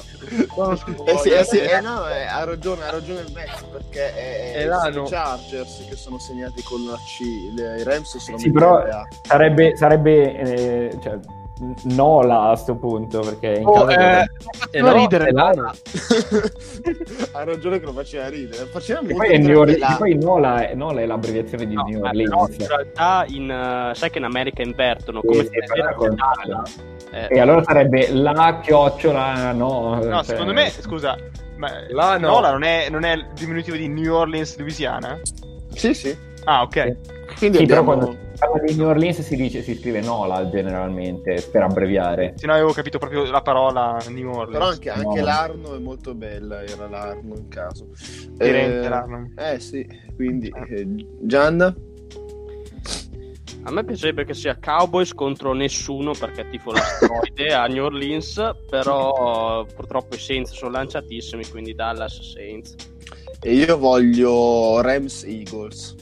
No, Eh sì, eh sì, eh no, eh, ha ragione, ha ragione il Vez perché è, È l'anno. i Chargers che sono segnati con la C, i Rams sono Sì, però sarebbe, sarebbe eh, cioè, Nola a sto punto, perché in Oh, caso eh, che- faceva ridere. Lana. <laughs> ha ragione che lo faceva ridere. Faceva E molto poi, New Orleans- e poi Nola, è, Nola è l'abbreviazione di No, New però Orleans. in realtà in, eh, sai che in America invertono come Sì, se sì, però era con- Dalla. Eh, E allora sarebbe la chiocciola, no? No, cioè- secondo me, scusa, ma Là no. Nola non è, non è il diminutivo di New Orleans, Louisiana? Sì, sì. Ah, ok. Quindi Sì, però abbiamo... quando si parla di New Orleans si, dice, si scrive Nola generalmente, per abbreviare. Se no avevo capito proprio la parola New Orleans. Però anche, anche No. l'Arno è molto bella, era l'Arno in caso. Tirente, Eh, l'Arno. eh sì, quindi eh, Gian? A me piacerebbe che sia Cowboys contro nessuno perché tifo l'asteroide a New Orleans, però purtroppo i Saints sono lanciatissimi, quindi Dallas Saints. E io voglio Rams Eagles.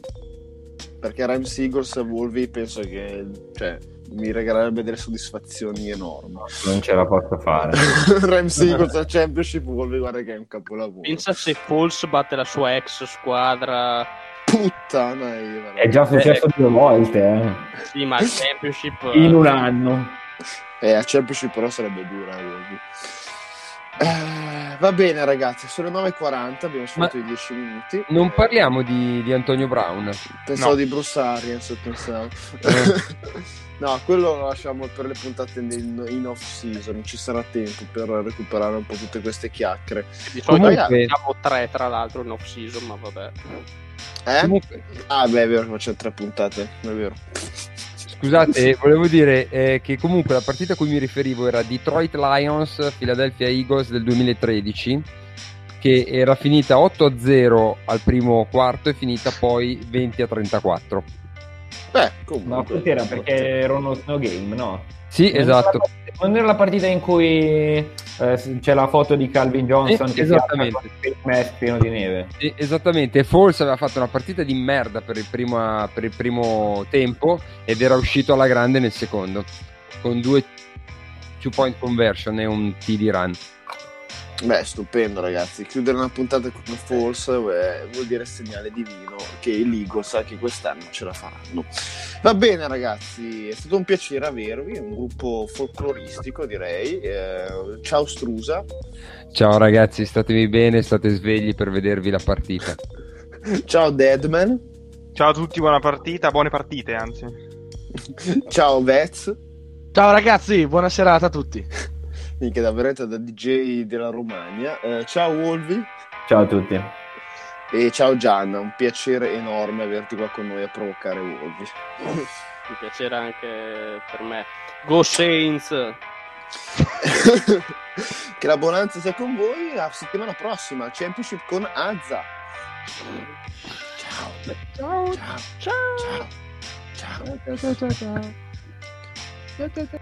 Perché Rams Eagles Wolvi penso che cioè, mi regalerebbe delle soddisfazioni enormi. Non ce la posso fare. <laughs> Rams Eagles al Championship Wolvi guarda che è un capolavoro. Pensa se Foles batte la sua ex squadra. Puttana io. È già successo due volte, eh. Sì, ma il championship. In un anno. Eh, al Championship però sarebbe dura Wolvi. Eh, va bene ragazzi, sono le 9.40, abbiamo sfruttato i 10 minuti. Non parliamo di, di Antonio Brown. Pensavo No. di Bruce Arians, pensavo. Eh. <laughs> no, quello lo lasciamo per le puntate in, in off season, ci sarà tempo per recuperare un po' tutte queste chiacchiere. Di solito Comunque- siamo tre, tra l'altro, in off season, ma vabbè. Eh? Comunque, Ah, beh, è vero che c'è tre puntate, è vero. Scusate, volevo dire eh, che comunque la partita a cui mi riferivo era Detroit Lions, Philadelphia Eagles del 2013, che era finita 8-0 al primo quarto e finita poi 20-34. Beh, comunque. No, cos'era? Perché era uno snow game, no? Sì, Non esatto. era la- Non era la partita in cui eh, c'è la foto di Calvin Johnson Sì, che esattamente. si pieno di neve. Sì, esattamente, e Falls aveva fatto una partita di merda per il, primo, per il primo tempo ed era uscito alla grande nel secondo, con due two point conversion e un TD run. Beh, stupendo ragazzi. Chiudere una puntata come false beh, vuol dire segnale divino che gli Eagles anche quest'anno ce la faranno. Va bene ragazzi, è stato un piacere avervi, è un gruppo folcloristico direi. Eh, ciao Strusa, Ciao ragazzi, statevi bene, state svegli per vedervi la partita. <laughs> ciao Deadman, Ciao a tutti, buona partita, buone partite anzi. ciao Vez, Ciao ragazzi, buona serata a tutti. <laughs> mica da veramente da DJ della Romagna, Eh, ciao Wolvi Ciao a tutti. e ciao Gianna, un piacere enorme averti qua con noi a provocare Wolvi. Un piacere anche per me. Go Saints! <laughs> che la bonanza sia con voi la settimana prossima championship con Azza ciao ciao ciao ciao ciao We can fight.